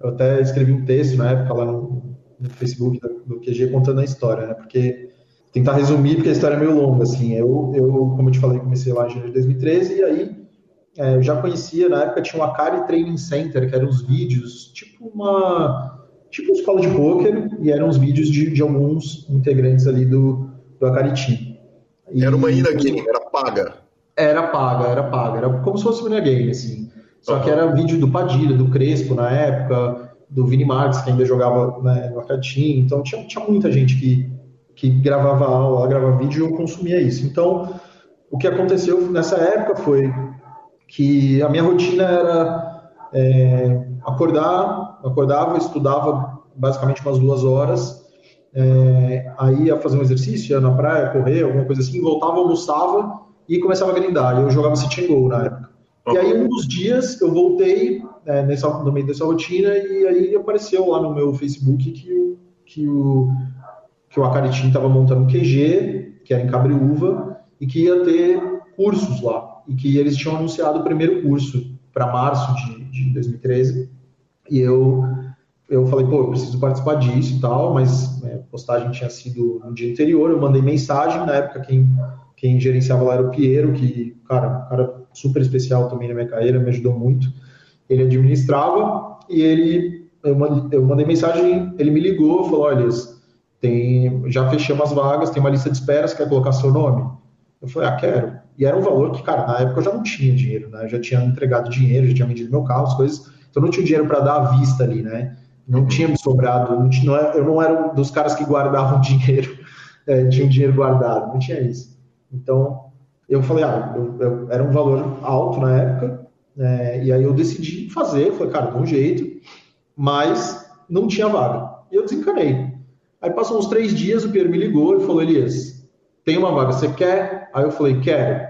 [SPEAKER 4] eu até escrevi um texto na época lá no, no Facebook do, do QG contando a história, né? Porque tentar resumir, porque a história é meio longa, assim. Eu, eu como eu te falei, comecei lá em janeiro de 2013 e aí é, eu já conhecia, na época tinha o Akari Training Center, que eram uns vídeos, tipo uma tipo escola de poker, e eram os vídeos de, de alguns integrantes ali do, do Akari Team.
[SPEAKER 1] E, era uma ina game, era paga?
[SPEAKER 4] Era paga, era paga, era como se fosse uma game, assim. Só uhum. que era vídeo do Padilha, do Crespo na época, do Vini Marques, que ainda jogava né, no Team, então tinha, tinha muita gente que, que gravava aula, gravava vídeo e eu consumia isso. Então, o que aconteceu nessa época foi que a minha rotina era é, acordar, acordava, estudava basicamente umas duas horas, é, aí ia fazer um exercício, ia na praia, correr, alguma coisa assim, voltava, almoçava e começava a grindar. Eu jogava City Go na época. E aí, um dos dias, eu voltei é, nessa, no meio dessa rotina e aí apareceu lá no meu Facebook que, que o, que o Acaritim estava montando um QG, que era em Cabriúva, e que ia ter cursos lá e que eles tinham anunciado o primeiro curso para março de, de 2013. E eu, eu falei, pô, eu preciso participar disso e tal, mas né, a postagem tinha sido no dia anterior. Eu mandei mensagem, na época quem, quem gerenciava lá era o Piero, que, cara, um cara super especial também na minha carreira, me ajudou muito. Ele administrava e ele, eu mandei, mensagem, ele me ligou, falou, olha, tem, já fechamos as vagas, tem uma lista de espera, você quer colocar seu nome? Eu falei, ah, quero. E era um valor que, cara, na época eu já não tinha dinheiro, né? Eu já tinha entregado dinheiro, já tinha vendido meu carro, as coisas. Então não tinha dinheiro para dar à vista ali, né? Não uhum. tinha me sobrado. Não tinha, é, eu não era um dos caras que guardavam dinheiro, é, tinha dinheiro guardado, não tinha isso. Então eu falei, ah, eu, eu, era um valor alto na época, é, e aí eu decidi fazer. Falei, cara, dá um jeito, mas não tinha vaga. E eu desencanei. Aí passou uns três dias, o Pierre me ligou e falou, Elias, tem uma vaga, você quer? Aí eu falei, quero.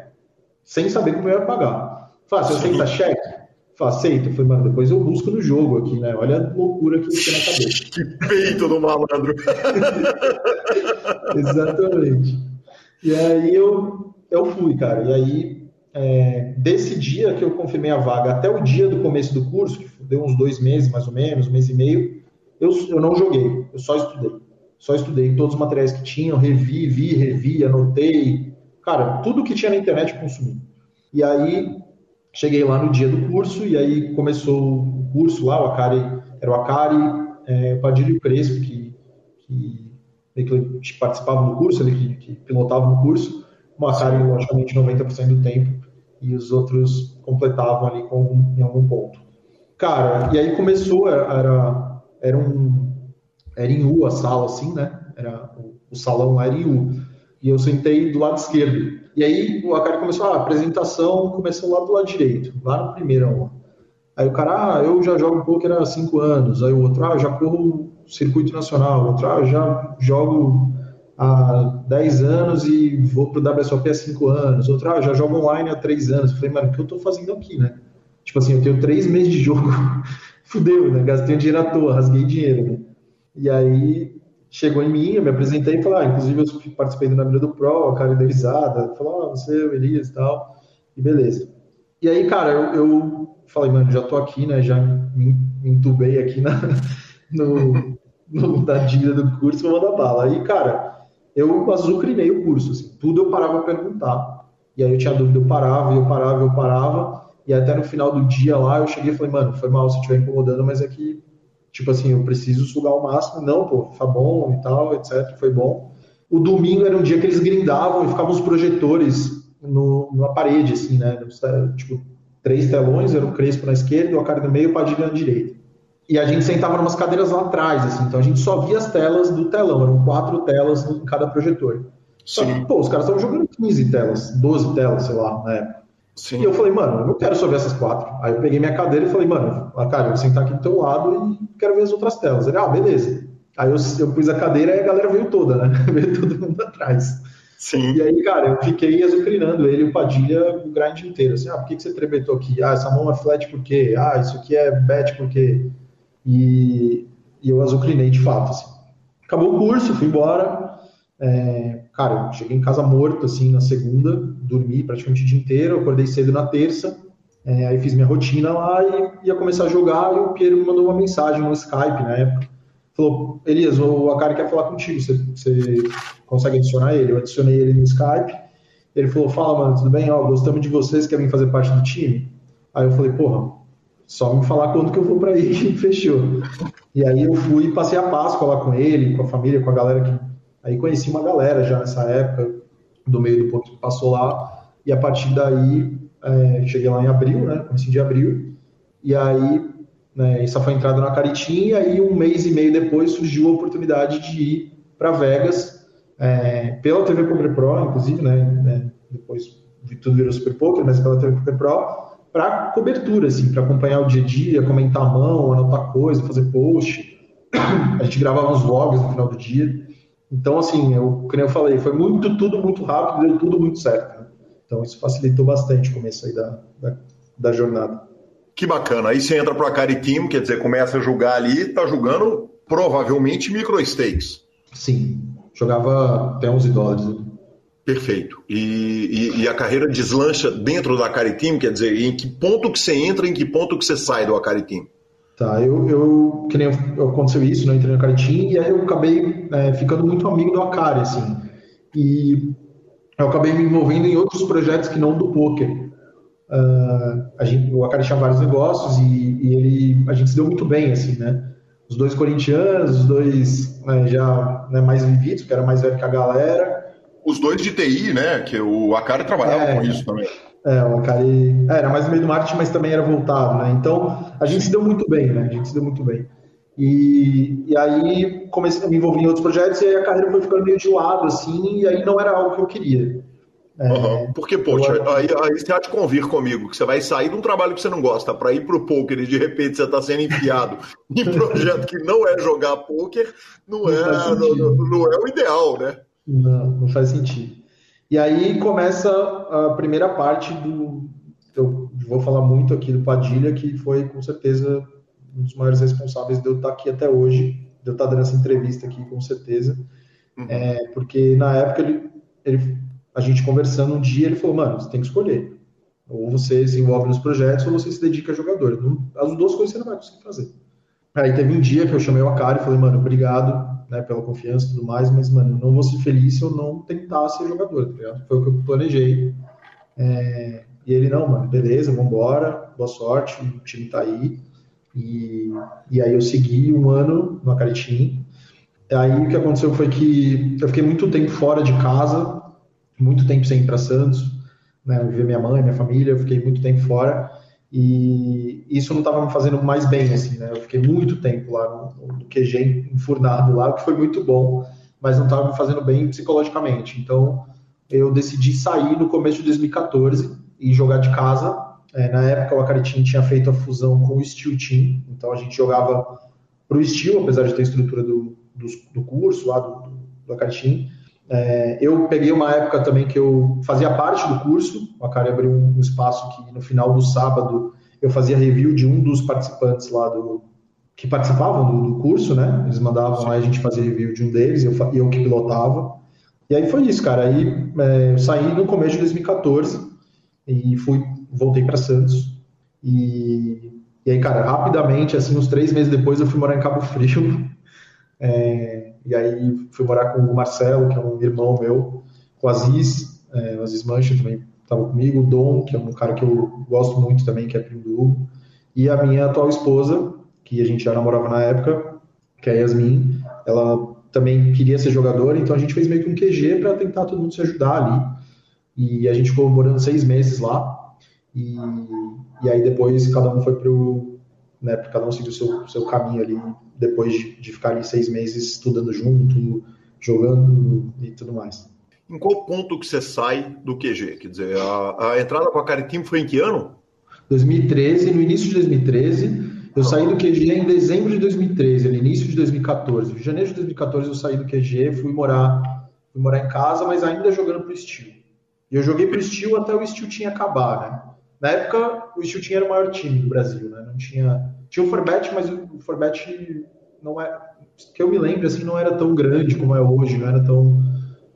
[SPEAKER 4] Sem saber como eu ia pagar. Fala, você aceita cheque? Eu falei, mano, depois eu busco no jogo aqui, né? Olha a loucura que você na cabeça.
[SPEAKER 1] que peito do malandro.
[SPEAKER 4] Exatamente. E aí eu, eu fui, cara. E aí, é, desse dia que eu confirmei a vaga até o dia do começo do curso, que deu uns dois meses mais ou menos, um mês e meio, eu, eu não joguei, eu só estudei. Só estudei todos os materiais que tinham, revi, vi, revi, anotei. Cara, tudo que tinha na internet consumi. E aí, cheguei lá no dia do curso, e aí começou o curso lá, o Akari, era o Akari, é, o Padilha e o Crespo, que, que, que participavam do curso, ele que, que pilotavam no curso. O Akari, logicamente, 90% do tempo, e os outros completavam ali com, em algum ponto. Cara, e aí começou, era, era um era em U a sala, assim, né? Era, o, o salão lá era em U. E eu sentei do lado esquerdo. E aí o Akari começou, ah, a apresentação começou lá do lado direito, lá na primeira aula. Aí o cara, ah, eu já jogo poker há cinco anos. Aí o outro, ah, já corro circuito nacional. O outro, ah, já jogo há 10 anos e vou pro WSOP há 5 anos. Outro, ah, já jogo online há 3 anos. Eu falei, mano, o que eu tô fazendo aqui, né? Tipo assim, eu tenho 3 meses de jogo, fudeu, né? Gastei dinheiro à toa, rasguei dinheiro, né? E aí chegou em mim, eu me apresentei e falei, ah, inclusive eu participei do Namiro do Pro, a cara deu risada, falou, ah, você, o Elias e tal, e beleza. E aí, cara, eu, eu falei, mano, já tô aqui, né? Já me, me entubei aqui na, no, no, na dívida do curso, vou mandar bala. Aí, cara, eu azucrinei o curso, assim, tudo eu parava a perguntar. E aí eu tinha dúvida, eu parava, eu parava, eu parava. E até no final do dia lá, eu cheguei e falei, mano, foi mal se estiver incomodando, mas é que, tipo assim, eu preciso sugar o máximo. Não, pô, tá bom e tal, etc. Foi bom. O domingo era um dia que eles grindavam e ficavam os projetores no, na parede, assim, né? Tipo, três telões, era o Crespo na esquerda, o Acari no meio e o Padilha na direita. E a gente sentava em umas cadeiras lá atrás, assim, então a gente só via as telas do telão, eram quatro telas em cada projetor. Só que, pô, os caras estavam jogando 15 telas, 12 telas, sei lá, na época. Sim. E eu falei, mano, eu não quero só ver essas quatro. Aí eu peguei minha cadeira e falei, mano, cara, eu vou sentar aqui do teu lado e quero ver as outras telas. Ele, ah, beleza. Aí eu, eu pus a cadeira e a galera veio toda, né? veio todo mundo atrás. Sim. E aí, cara, eu fiquei azucrinando ele e o Padilha o grind inteiro. Assim, ah, por que, que você trebetou aqui? Ah, essa mão é flat por quê? Ah, isso aqui é bet por quê? E, e eu azucrinei de fato. Assim. Acabou o curso, fui embora. É, cara, cheguei em casa morto, assim, na segunda, dormi praticamente o dia inteiro, acordei cedo na terça, é, aí fiz minha rotina lá e ia começar a jogar, e o Piero me mandou uma mensagem no Skype na época, falou, Elias, o Akari quer falar contigo, você, você consegue adicionar ele? Eu adicionei ele no Skype, ele falou, fala, mano, tudo bem? Ó, gostamos de vocês, quer vir fazer parte do time? Aí eu falei, porra, só me falar quando que eu vou para aí, fechou. E aí eu fui, passei a Páscoa lá com ele, com a família, com a galera que. Aí conheci uma galera já nessa época, do meio do ponto que passou lá, e a partir daí é, cheguei lá em abril, né? Comecei de abril, e aí né, essa foi a entrada na Caritim, e aí um mês e meio depois surgiu a oportunidade de ir para Vegas, é, pela TV Poker Pro, inclusive, né? né depois tudo virou Super Poker, mas pela TV Poker Pro, para cobertura, assim, para acompanhar o dia a dia, comentar a mão, anotar coisa, fazer post. A gente gravava uns vlogs no final do dia. Então, assim, eu, como eu falei, foi muito, tudo muito rápido, deu tudo muito certo. Né? Então, isso facilitou bastante o começo aí da, da, da jornada.
[SPEAKER 1] Que bacana. Aí você entra para a Caritim, quer dizer, começa a jogar ali, tá jogando provavelmente micro stakes.
[SPEAKER 4] Sim, jogava até 11 dólares. Né?
[SPEAKER 1] Perfeito. E, e, e, a carreira deslancha dentro da Acaritim, quer dizer, em que ponto que você entra, em que ponto que você sai do Acaritim?
[SPEAKER 4] Tá, eu, eu que nem aconteceu isso, né, entrei no Acaritim, e aí eu acabei é, ficando muito amigo do Acari, assim, e eu acabei me envolvendo em outros projetos que não do poker. Uh, a gente, o Acari tinha vários negócios e, e, ele, a gente se deu muito bem, assim, né, os dois corintianos, os dois né, já né, mais vividos, que era mais velho que a galera,
[SPEAKER 1] os dois de TI, né? Que o Akari trabalhava é, com isso também.
[SPEAKER 4] É, o Akari é, era mais no meio do marketing, mas também era voltado, né? Então a gente se deu muito bem, né? A gente se deu muito bem. E, e aí comecei a me envolver em outros projetos e aí a carreira foi ficando meio de lado, assim, e aí não era algo que eu queria.
[SPEAKER 1] É, uhum. Porque, poxa, eu... aí, aí você há de convir comigo que você vai sair de um trabalho que você não gosta para ir pro poker e de repente você está sendo enfiado em projeto que não é jogar poker, não, não é, não, não, é o ideal, né?
[SPEAKER 4] Não, não faz sentido. E aí começa a primeira parte do. Eu vou falar muito aqui do Padilha, que foi com certeza um dos maiores responsáveis de eu estar aqui até hoje, de eu estar dando essa entrevista aqui, com certeza. Uhum. É, porque na época ele, ele, a gente conversando um dia, ele falou: mano, você tem que escolher. Ou você se envolve nos projetos, ou você se dedica a jogador. As duas coisas você não vai conseguir fazer. Aí teve um dia que eu chamei o Akari e falei: mano, obrigado né, pela confiança e tudo mais, mas, mano, eu não vou ser feliz se eu não tentar ser jogador, tá ligado? Foi o que eu planejei. É, e ele, não, mano, beleza, vambora, boa sorte, o time tá aí. E, e aí eu segui um ano no Acaritim. Aí o que aconteceu foi que eu fiquei muito tempo fora de casa, muito tempo sem ir para Santos, né, ver minha mãe, minha família, eu fiquei muito tempo fora. E isso não estava me fazendo mais bem, assim, né? Eu fiquei muito tempo lá no, no QG enfurnado lá, que foi muito bom, mas não estava me fazendo bem psicologicamente. Então, eu decidi sair no começo de 2014 e jogar de casa É, na época, o Acaritim tinha feito a fusão com o Steel Team, então a gente jogava para o Steel, apesar de ter a estrutura do, do, do curso lá do, do Acaritim. É, eu peguei uma época também que eu fazia parte do curso, o Acari abriu um, espaço que no final do sábado eu fazia review de um dos participantes lá do que participavam do, do curso, né? Eles mandavam Sim. lá a gente fazia review de um deles, eu, eu que pilotava. E aí foi isso, cara. Aí é, eu saí no começo de 2014 e fui, voltei para Santos. E, e, aí, cara, rapidamente, assim, uns três meses depois, eu fui morar em Cabo Frio. É, e aí fui morar com o Marcelo, que é um irmão meu, com o Aziz, é, o Aziz Mancha também estava comigo, o Dom, que é um cara que eu gosto muito também, que é primo do Hugo, e a minha atual esposa, que a gente já namorava na época, que é a Yasmin, ela também queria ser jogadora, então a gente fez meio que um QG para tentar todo mundo se ajudar ali. E a gente ficou morando seis meses lá. E, e aí depois cada um foi pro. Né, cada um seguiu o seu, seu caminho ali, depois de, de ficar ali seis meses estudando junto, jogando e tudo mais.
[SPEAKER 1] Em qual ponto que você sai do QG? Quer dizer, a, a entrada com a Caritim foi em que ano?
[SPEAKER 4] 2013, no início de 2013. Eu saí do QG em dezembro de 2013, no início de 2014. Em janeiro de 2014 eu saí do QG, fui morar, fui morar em casa, mas ainda jogando pro Steel. E eu joguei pro Steel até o Steel tinha acabar, né? Na época, o Steel tinha era o maior time do Brasil, né? Não tinha... Tinha o Forbet, mas o Forbet não é... Que eu me lembro, assim, não era tão grande como é hoje, não era tão,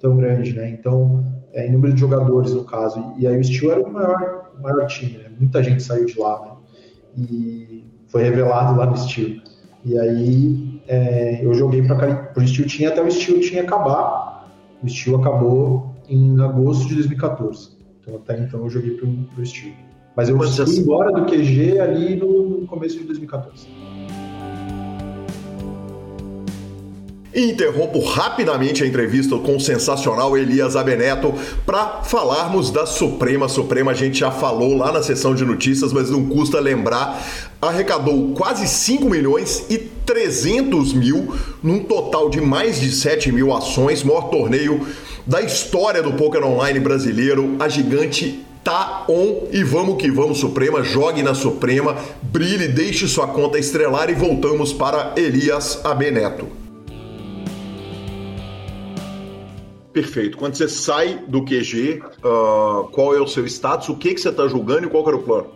[SPEAKER 4] tão grande, né? Então, é, em número de jogadores, no caso. E aí o Steel era o maior, o maior time, né? Muita gente saiu de lá, né? E foi revelado lá no Steel. E aí é, eu joguei para o Steel tinha até o Steel tinha acabar. O Steel acabou em agosto de 2014. Então até então eu joguei para o Steel. Mas eu fui embora do QG ali no, no começo de 2014.
[SPEAKER 1] Interrompo rapidamente a entrevista com o sensacional Elias Abeneto para falarmos da Suprema. Suprema a gente já falou lá na sessão de notícias, mas não custa lembrar. Arrecadou quase 5 milhões e 300 mil, num total de mais de 7 mil ações, maior torneio da história do poker online brasileiro. A gigante tá on e vamos que vamos Suprema, jogue na Suprema, brilhe, deixe sua conta estrelar e voltamos para Elias Abeneto. Perfeito. Quando você sai do QG, uh, ah, qual é o seu status? O que, que você está julgando e qual era o plano?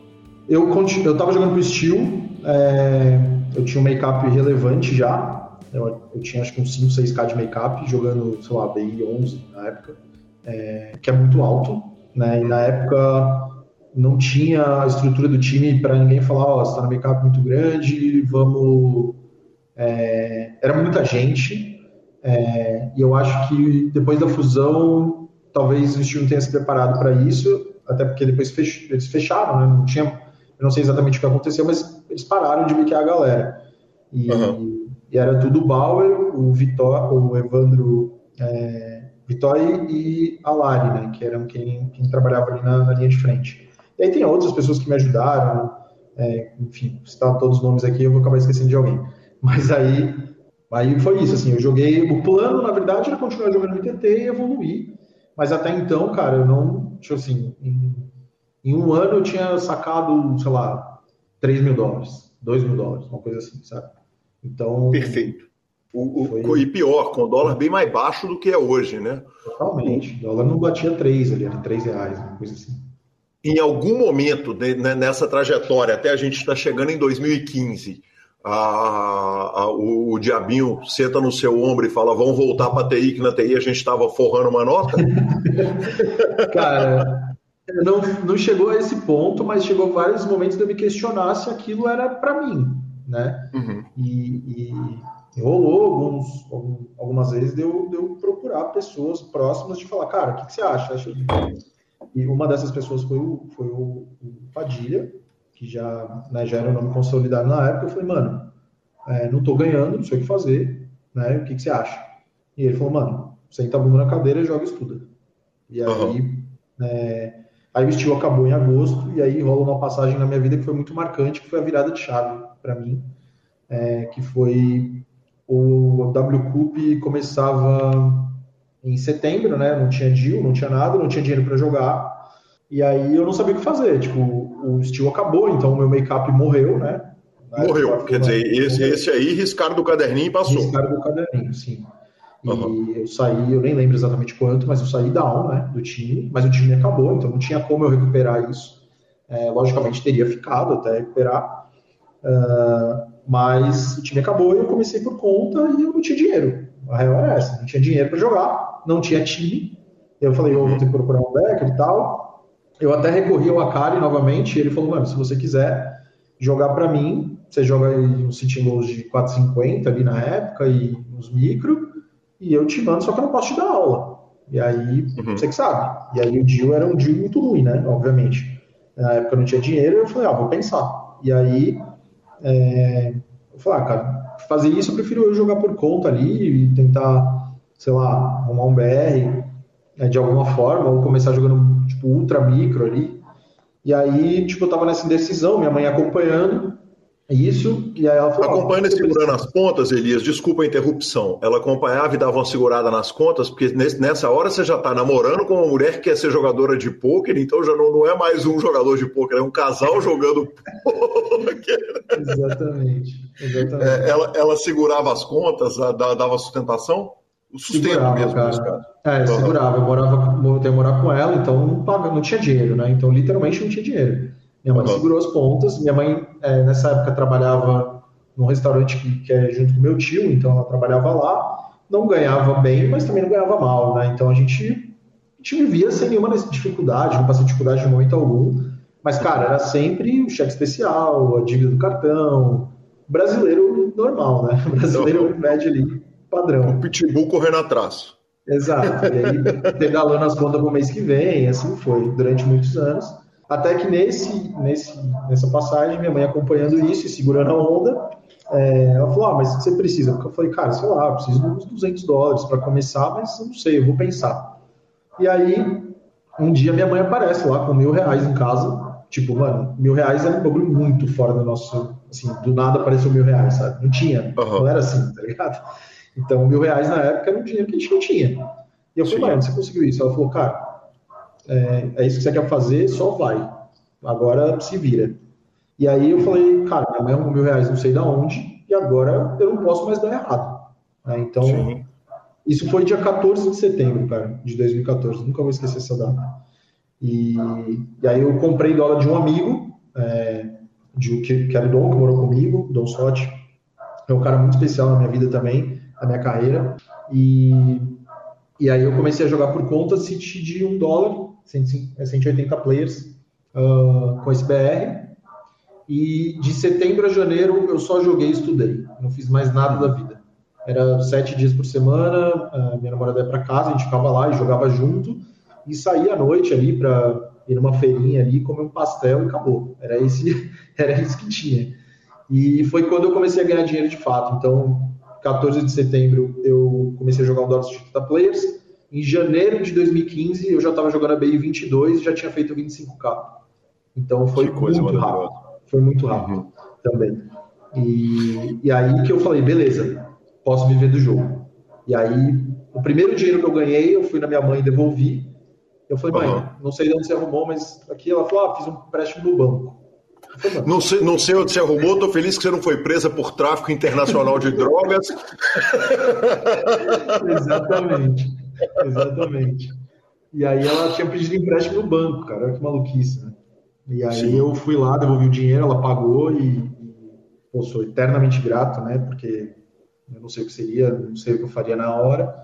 [SPEAKER 4] Eu eu estava jogando pro Steel, é, eu tinha um make-up relevante já. Eu, eu, tinha acho que uns 5, 6k de make-up, jogando, sei lá, BI 11 na época, é, que é muito alto, né? E na época não tinha a estrutura do time para ninguém falar, ó, oh, você tá no make-up muito grande, vamos. É, era muita gente, é, e eu acho que depois da fusão, talvez o não tenha se preparado para isso, até porque depois fech, eles fecharam, né? Não tinha, eu não sei exatamente o que aconteceu, mas eles pararam de biquear a galera. E, uhum. e era tudo o Bauer, o Vitor, o Evandro é, Vitória e a Lari, né? Que eram quem, quem trabalhava ali na, na, linha de frente. E aí tem outras pessoas que me ajudaram, é, enfim, citar todos os nomes aqui, eu vou acabar esquecendo de alguém. Mas aí Aí foi isso, assim, eu joguei. O plano, na verdade, era continuar jogando MTT e evoluir. Mas até então, cara, eu não. Tipo assim, em, em um ano eu tinha sacado, sei lá, 3 mil dólares, 2 mil dólares, uma coisa assim, sabe? Então.
[SPEAKER 1] Perfeito. O, o, foi... E pior, com o dólar bem mais baixo do que é hoje, né?
[SPEAKER 4] Totalmente. O dólar não batia 3 ali, era 3 reais, uma coisa assim.
[SPEAKER 1] Em algum momento de, né, nessa trajetória, até a gente está chegando em 2015 a, a, o, o, diabinho senta no seu ombro e fala: vamos voltar para a TI, que na TI a gente estava forrando uma nota?
[SPEAKER 4] Cara, não, não chegou a esse ponto, mas chegou vários momentos de eu me questionar se aquilo era para mim, né? Uhum. E, e, rolou alguns, algumas vezes de eu, de eu, procurar pessoas próximas de falar: cara, o que, que você acha? E uma dessas pessoas foi o, foi o, o Padilha que já, né, já era um nome consolidado na época, eu falei, mano, é, não tô ganhando, não sei o que fazer, né? O que, que você acha? E ele falou, mano, senta a bunda na cadeira e joga estuda. E aí, uhum. é, aí o estilo acabou em agosto, e aí rola uma passagem na minha vida que foi muito marcante, que foi a virada de chave para mim, é, que foi o W Cup começava em setembro, né? Não tinha deal, não tinha nada, não tinha dinheiro para jogar. E aí eu não sabia o que fazer. Tipo, o estilo acabou, então o meu make-up morreu, né?
[SPEAKER 1] Morreu. Quer dizer, esse, esse aí riscaram do caderninho e passou.
[SPEAKER 4] Riscaram do caderninho, sim. E uhum. eu saí, eu nem lembro exatamente quanto, mas eu saí down, né, do time, mas o time acabou, então não tinha como eu recuperar isso. É, logicamente teria ficado até recuperar, uh, mas o time acabou e eu comecei por conta e eu não tinha dinheiro. A real era essa, não tinha dinheiro para jogar, não tinha time. Eu falei, eu vou ter que procurar um backer e tal. Eu até recorri ao Akari novamente, e ele falou, mano, se você quiser jogar para mim, você joga aí uns sitting goals de 4,50 ali na época e uns micro, e eu te mando, só que eu não posso te dar aula. E aí, uhum. você que sabe. E aí o deal era um deal muito ruim, né? Obviamente. Na época eu não tinha dinheiro, eu falei, ah, vou pensar. E aí, é... eu falei, ah, cara, fazer isso eu prefiro eu jogar por conta ali e tentar, sei lá, arrumar um BR né, de alguma forma, ou começar jogando, tipo, ultra micro ali. E aí, tipo, eu tava nessa indecisão, minha mãe acompanhando, isso, e aí ela falou.
[SPEAKER 1] Acompanhando e segurando as pontas, Elias, desculpa a interrupção. Ela acompanhava e dava uma segurada nas contas, porque nessa hora você já está namorando com uma mulher que quer ser jogadora de pôquer, então já não, não é mais um jogador de pôquer, é um casal jogando
[SPEAKER 4] pôquer. Exatamente. exatamente.
[SPEAKER 1] É, ela, ela segurava as contas, dava sustentação?
[SPEAKER 4] O sustento segurava, mesmo, cara. É, uhum. segurava. Eu morava, eu morar com ela, então não, não tinha dinheiro, né? Então literalmente não tinha dinheiro. Minha mãe uhum. segurou as pontas. Minha mãe, é, nessa época, trabalhava num restaurante que, que é junto com meu tio, então ela trabalhava lá. Não ganhava bem, mas também não ganhava mal, né? Então a gente, a gente vivia sem nenhuma dificuldade, não passei dificuldade de momento algum. Mas, cara, era sempre o cheque especial, a dívida do cartão. Brasileiro normal, né? Brasileiro uhum. médio ali, padrão.
[SPEAKER 1] O pitbull correndo atrás.
[SPEAKER 4] Exato. E aí, pedalando as contas para o mês que vem, assim foi, durante muitos anos. Até que nesse, nesse, nessa passagem, minha mãe acompanhando isso e segurando a onda, é, ela falou: Ah, mas você precisa? Eu falei: Cara, sei lá, eu preciso de uns 200 dólares para começar, mas eu não sei, eu vou pensar. E aí, um dia minha mãe aparece lá com mil reais em casa. Tipo, mano, mil reais era um bagulho muito fora do nosso. Assim, do nada apareceu mil reais, sabe? Não tinha, uhum. não era assim, tá ligado? Então, mil reais na época era um dinheiro que a gente não tinha. E eu falei, mãe, você conseguiu isso? Ela falou, cara, é, é isso que você quer fazer, só vai. Agora se vira. E aí eu falei, cara, minha mãe arrumou mil reais não sei da onde, e agora eu não posso mais dar errado. Né? Então, Sim. isso foi dia 14 de setembro, cara, de 2014. Nunca vou esquecer essa data. E, e aí eu comprei dólar de um amigo, é, de, que, que era o Dom, que morou comigo, Dom Sotti. É um cara muito especial na minha vida também, na minha carreira. E, e aí eu comecei a jogar por conta City de um dólar 180 players uh, com esse BR. E de setembro a janeiro eu só joguei e estudei. Não fiz mais nada da vida. Era sete dias por semana, minha namorada ia para casa, a gente ficava lá e jogava junto. E saía à noite ali para ir numa feirinha ali, comer um pastel e acabou. Era, esse, era isso que tinha. E foi quando eu comecei a ganhar dinheiro de fato. Então, 14 de setembro eu comecei a jogar o Dota 80 Players. Em janeiro de 2015, eu já estava jogando a BI 22 e já tinha feito 25K. Então foi muito rápido. Foi muito rápido uhum. também. E, e aí que eu falei, beleza, posso viver do jogo. E aí, o primeiro dinheiro que eu ganhei, eu fui na minha mãe e devolvi. Eu falei, mãe, uhum. não sei de onde você arrumou, mas aqui ela falou, ah, fiz um empréstimo no banco.
[SPEAKER 1] Não, sei, não sei onde você arrumou, tô feliz que você não foi presa por tráfico internacional de drogas.
[SPEAKER 4] Exatamente. Exatamente. E aí ela tinha pedido empréstimo no banco, cara. Olha que maluquice, né? E aí Sim. eu fui lá, devolvi o dinheiro, ela pagou e, e pô, sou eternamente grato, né? Porque eu não sei o que seria, não sei o que eu faria na hora.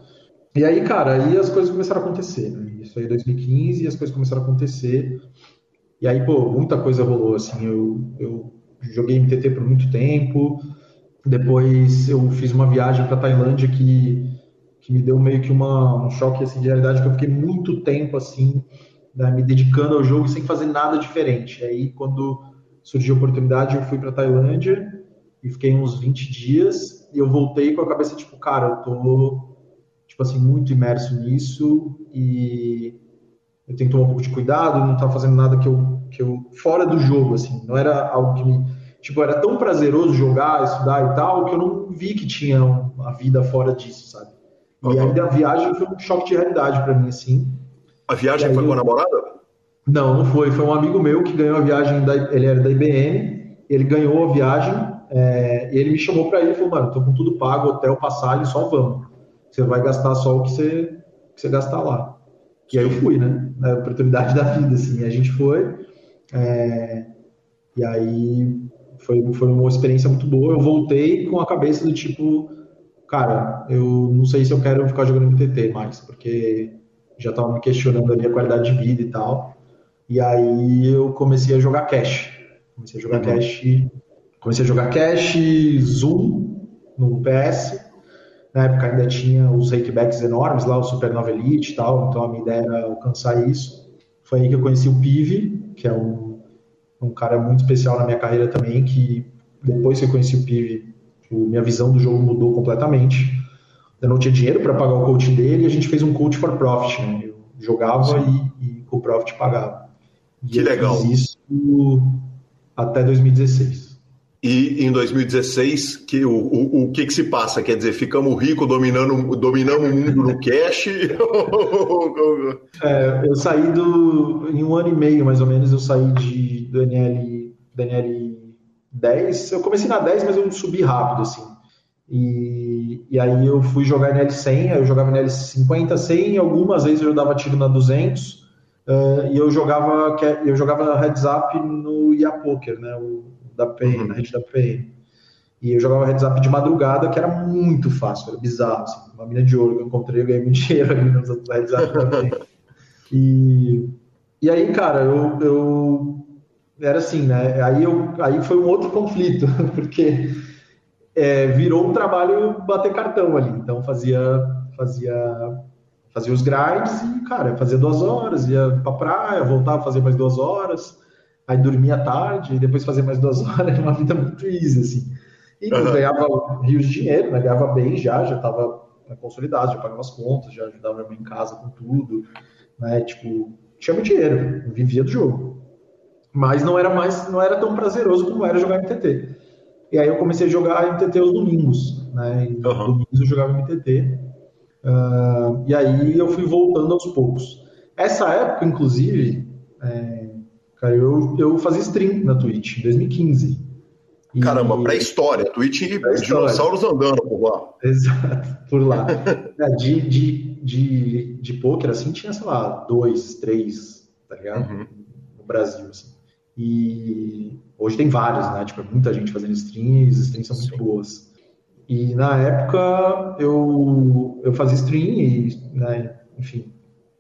[SPEAKER 4] E aí, cara, aí as coisas começaram a acontecer, né? Isso aí em 2015 e as coisas começaram a acontecer. E aí, pô, muita coisa rolou, assim. Eu, eu joguei MTT por muito tempo. Depois eu fiz uma viagem para Tailândia que que me deu meio que uma, um choque assim, de realidade, que eu fiquei muito tempo assim, né, me dedicando ao jogo sem fazer nada diferente. Aí, quando surgiu a oportunidade, eu fui para Tailândia e fiquei uns 20 dias e eu voltei com a cabeça tipo, cara, eu tô tipo assim muito imerso nisso e eu tenho que tomar um pouco de cuidado, não tá fazendo nada que eu que eu fora do jogo assim, não era algo que me tipo era tão prazeroso jogar, estudar e tal, que eu não vi que tinha uma vida fora disso, sabe? E ainda a viagem foi um choque de realidade para mim, assim.
[SPEAKER 1] A viagem foi com a namorada?
[SPEAKER 4] Não, não foi. Foi um amigo meu que ganhou a viagem, da, ele era da IBM, ele ganhou a viagem é, e ele me chamou para ir e falou, mano, tô com tudo pago, hotel, passagem, só vamos. Você vai gastar só o que você, que você gastar lá. E aí eu fui, né? Na oportunidade da vida, assim. A gente foi. É, e aí foi, foi uma experiência muito boa. Eu voltei com a cabeça do tipo, cara, eu não sei se eu quero ficar jogando MTT mais, porque já tava me questionando ali a qualidade de vida e tal. E aí eu comecei a jogar cash. Comecei a jogar uhum. cash. Comecei a jogar cash, Zoom no PS. Na época ainda tinha os rakebacks enormes lá, o Supernova Elite e tal, então a minha ideia era alcançar isso. Foi aí que eu conheci o Pive, que é um, um cara muito especial na minha carreira também, que depois que eu conheci o Pive, minha visão do jogo mudou completamente. Eu não tinha dinheiro para pagar o coach dele e a gente fez um coach for profit, né? Eu jogava e, e o profit pagava.
[SPEAKER 1] E que legal.
[SPEAKER 4] Fiz isso até 2016.
[SPEAKER 1] E em 2016, que, o, o, o que, que se passa? Quer dizer, ficamos ricos dominando, dominamos o mundo no cash?
[SPEAKER 4] é, eu saí do. Em um ano e meio, mais ou menos, eu saí de, do NL, do NL 10. Eu comecei na 10, mas eu subi rápido, assim. E, e aí eu fui jogar NL 100, eu jogava NL 50, 100, algumas vezes eu dava tiro na 200. Uh, e eu jogava eu jogava heads up no IA Poker, né, o, da PN, uhum. na rede da PN. E eu jogava heads up de madrugada, que era muito fácil, era bizarro. Assim, uma mina de ouro que eu encontrei, eu ganhei muito dinheiro ali nos heads up da PN. E, e aí, cara, eu, eu era assim, né? Aí, eu, aí foi um outro conflito, porque é, virou um trabalho bater cartão ali. Então fazia, fazia fazia os grinds e, cara, fazia duas horas, ia pra praia, voltava a fazer mais duas horas, aí dormia tarde, e depois fazia mais duas horas, uma vida muito easy, assim. E uhum. ganhava rios de dinheiro, né? Ganhava bem já, já tava consolidado, já pagava as contas, já ajudava minha mãe em casa com tudo, né? Tipo, tinha muito dinheiro, vivia do jogo. Mas não era mais, não era tão prazeroso como era jogar MTT. E aí eu comecei a jogar MTT aos domingos, né? E uhum. domingos eu jogava MTT. Uh, e aí eu fui voltando aos poucos. Essa época, inclusive, é, cara, eu, eu fazia stream na Twitch, em 2015.
[SPEAKER 1] E... Caramba, pré-história, Twitch e dinossauros andando por lá.
[SPEAKER 4] Exato, por lá. é, de, de, de, de poker, assim, tinha, sei lá, dois, três, tá ligado? Uhum. No Brasil, assim. E hoje tem vários, né? Tipo, é muita gente fazendo streams, as streams são muito Sim. boas. E na época eu, eu fazia stream e, né, enfim,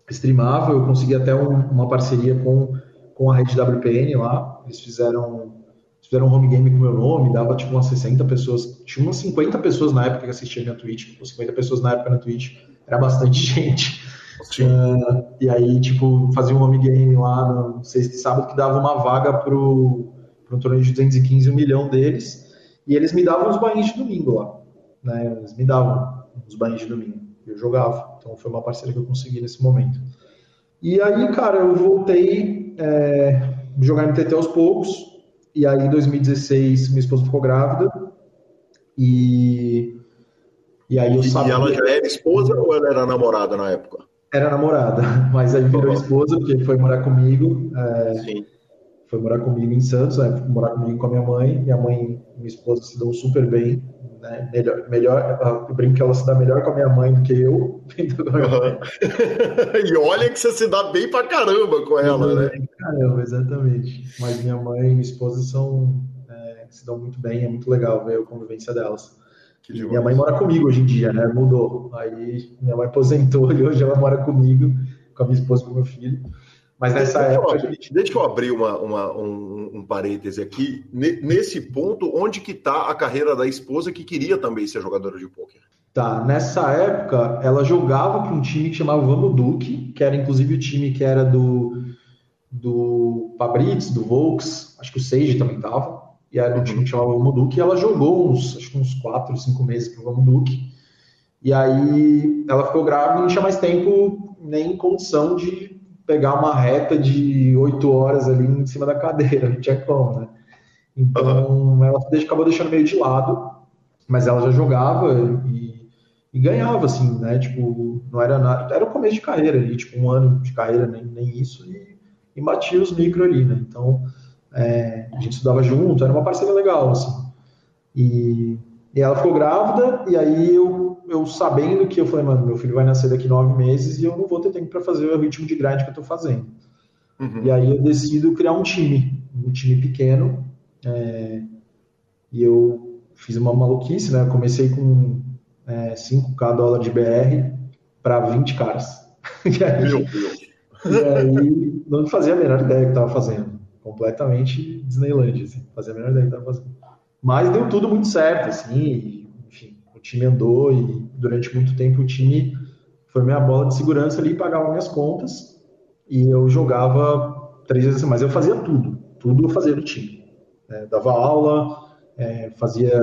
[SPEAKER 4] streamava, eu consegui até um, uma parceria com, com a rede WPN lá, eles fizeram, fizeram um home game com o meu nome, dava tipo umas 60 pessoas, tinha umas 50 pessoas na época que assistiam minha Twitch, tipo, 50 pessoas na época na Twitch, era bastante gente. Uh, e aí, tipo, fazia um home game lá no sexta e sábado que dava uma vaga pro, pro torneio de 215, um milhão deles, e eles me davam os bains de domingo lá né? Eles me davam os banhos de domingo. Eu jogava. Então foi uma parceria que eu consegui nesse momento. E aí, cara, eu voltei é, jogar MTT aos poucos. E aí, em 2016, minha esposa ficou grávida. E,
[SPEAKER 1] e aí eu sabia. E ela já era esposa ou ela era namorada na época?
[SPEAKER 4] Era namorada, mas aí virou esposa, porque foi morar comigo. É, Sim. Foi morar comigo em Santos, né? morar comigo com a minha mãe. Minha mãe e minha esposa se dão super bem né? Melhor, melhor, eu brinco que ela se dá melhor com a minha mãe do que eu.
[SPEAKER 1] e olha que você se dá bem pra caramba com ela, né?
[SPEAKER 4] Caramba, exatamente. Mas minha mãe e minha esposa são, é, se dão muito bem, é muito legal ver a convivência delas. minha mãe mora comigo hoje em dia, né? Mudou. Aí minha mãe aposentou e hoje ela mora comigo, com a minha esposa e com o meu filho. Mas nessa deixa época.
[SPEAKER 1] Eu, gente... Deixa eu abrir uma, uma, um, um parêntese aqui. Nesse ponto, onde que está a carreira da esposa que queria também ser jogadora de pôquer?
[SPEAKER 4] Tá, nessa época ela jogava para um time que chamava Vamos Duque, que era inclusive o time que era do, do Fabritz, do Volks, acho que o Sage também tava, e era um uhum. time que chamava Vamos Duque, e ela jogou uns, acho que uns 4, 5 meses para o Vamos Duque, e aí ela ficou grávida e não tinha mais tempo nem condição de pegar uma reta de oito horas ali em cima da cadeira, não tinha como, né? Então ela acabou deixando meio de lado, mas ela já jogava e, e, ganhava, assim, né? Tipo, não era nada. Era o começo de carreira ali, tipo, um ano de carreira, nem, nem isso, e e batia os micro ali, né? Então, é, a gente estudava junto, era uma parceria legal, assim. E, e ela ficou grávida, e aí eu, eu sabendo que eu falei, mano, meu filho vai nascer daqui nove meses e eu não vou ter tempo para fazer o ritmo de grind que eu tô fazendo. Uhum. E aí eu decido criar um time, um time pequeno, é, e eu fiz uma maluquice, né? Eu comecei com é, 5k dólar de BR para 20 caras. e aí, Meu Deus. E aí não fazia a menor ideia que estava fazendo. Completamente Disneyland, assim. Fazia a menor ideia que estava fazendo. Mas deu tudo muito certo, assim. O time andou e durante muito tempo o time foi minha bola de segurança ali, pagava minhas contas e eu jogava três vezes mas eu fazia tudo, tudo eu fazia no time. É, dava aula, é, fazia,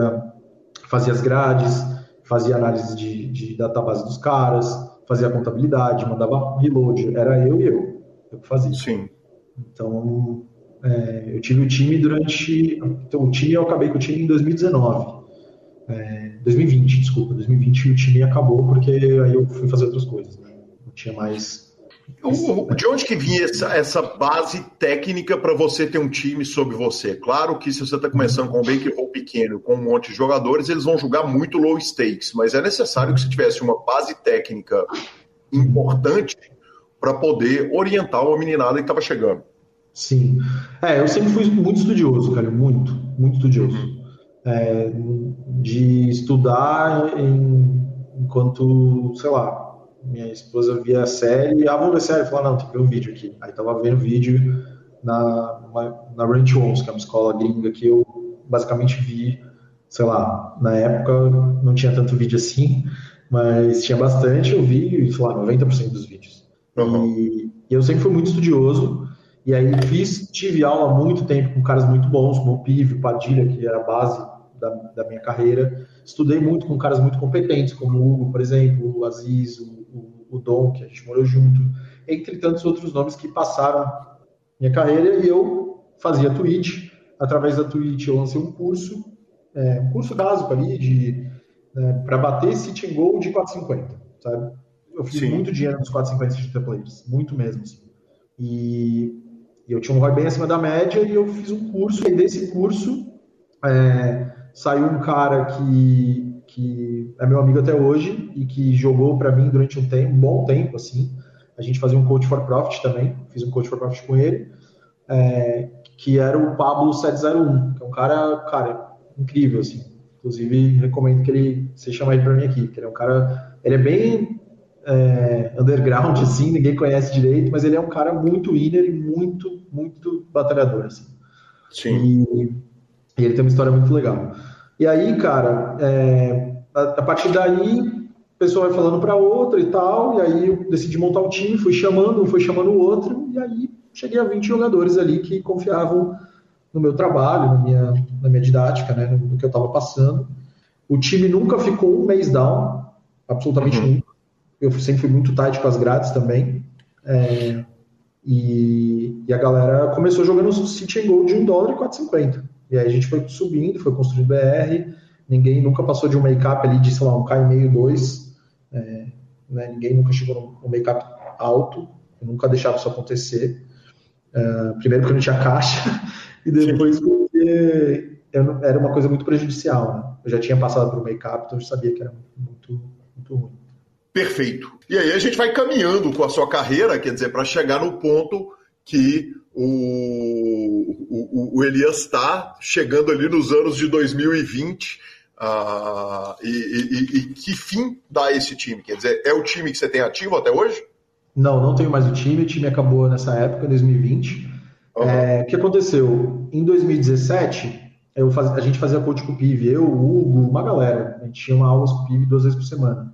[SPEAKER 4] fazia as grades, fazia análise de, de database dos caras, fazia contabilidade, mandava reload, era eu e eu, eu que fazia.
[SPEAKER 1] Sim.
[SPEAKER 4] Então, é, eu tive o time durante. Então, o time eu acabei com o time em 2019. É, 2020, desculpa, 2020 o time acabou porque aí eu fui fazer outras coisas, né? Não tinha mais
[SPEAKER 1] de onde que vinha essa, essa base técnica para você ter um time sob você? Claro que se você está começando com um bankroll pequeno, com um monte de jogadores, eles vão jogar muito low stakes, mas é necessário que você tivesse uma base técnica importante para poder orientar uma meninada que estava chegando.
[SPEAKER 4] Sim. É, eu sempre fui muito estudioso, cara, muito, muito estudioso. É, de estudar em, enquanto, sei lá, minha esposa via a série, ah, vamos ver a série, falou, não, tem que ver um vídeo aqui. Aí tava vendo vídeo na, na Ranch Homes, que é uma escola gringa que eu basicamente vi, sei lá, na época não tinha tanto vídeo assim, mas tinha bastante, eu vi, sei lá, 90% dos vídeos. Uhum. E, e, eu sempre fui muito estudioso, e aí fiz, tive aula há muito tempo com caras muito bons, como o Pive, o Padilha, que era a base da, da minha carreira. Estudei muito com caras muito competentes, como o Hugo, por exemplo, o Aziz, o o Dom, que a gente morou junto, entre tantos outros nomes que passaram minha carreira e eu fazia Twitch. Através da Twitch eu lancei um curso, é, um curso básico ali de é, para bater City Goal de 450, sabe? Eu fiz Sim. muito dinheiro nos 450 de players, muito mesmo. Assim. E, e, eu tinha um ROI bem acima da média e eu fiz um curso, e desse curso é, saiu um cara que que é meu amigo até hoje e que jogou para mim durante um tempo, um bom tempo, assim. A gente fazia um coach for profit também, fiz um coach for profit com ele, é, que era o Pablo 701, que é um cara, cara, incrível, assim. Inclusive, recomendo que ele se chama ele para mim aqui, que ele é um cara, ele é bem é, underground, assim, ninguém conhece direito, mas ele é um cara muito winner e muito, muito batalhador, assim.
[SPEAKER 1] Sim.
[SPEAKER 4] E, e ele tem uma história muito legal. E aí, cara, é, a, a, partir daí, o pessoal vai falando para outra e tal, e aí eu decidi montar o time, fui chamando um, fui chamando o outro, e aí cheguei a 20 jogadores ali que confiavam no meu trabalho, na minha, na minha didática, né, no, no que eu estava passando. O time nunca ficou um mês down, absolutamente uhum. nunca. Eu sempre fui muito tight com as grades também. É, e, e, a galera começou jogando City and Gold de 1 dólar e 4,50. E aí a gente foi subindo, foi construindo BR, ninguém nunca passou de um make-up ali de, sei lá, um K meio 2, é, né, ninguém nunca chegou no make-up alto, eu nunca deixava isso acontecer. É, primeiro porque não tinha caixa, e depois porque era uma coisa muito prejudicial. Né? Eu já tinha passado por um make-up, então eu sabia que era muito, muito ruim.
[SPEAKER 1] Perfeito. E aí a gente vai caminhando com a sua carreira, quer dizer, para chegar no ponto que o, o, o Elias está chegando ali nos anos de 2020. Uh, ah, e, e, e, que fim dá esse time? Quer dizer, é o time que você tem ativo até hoje?
[SPEAKER 4] Não, não tenho mais o time. O time acabou nessa época, em 2020. Uhum. É, o que aconteceu? Em 2017, eu faz, a gente fazia coach com o PIV, eu, o Hugo, uma galera. A gente tinha uma aula com o PIV duas vezes por semana.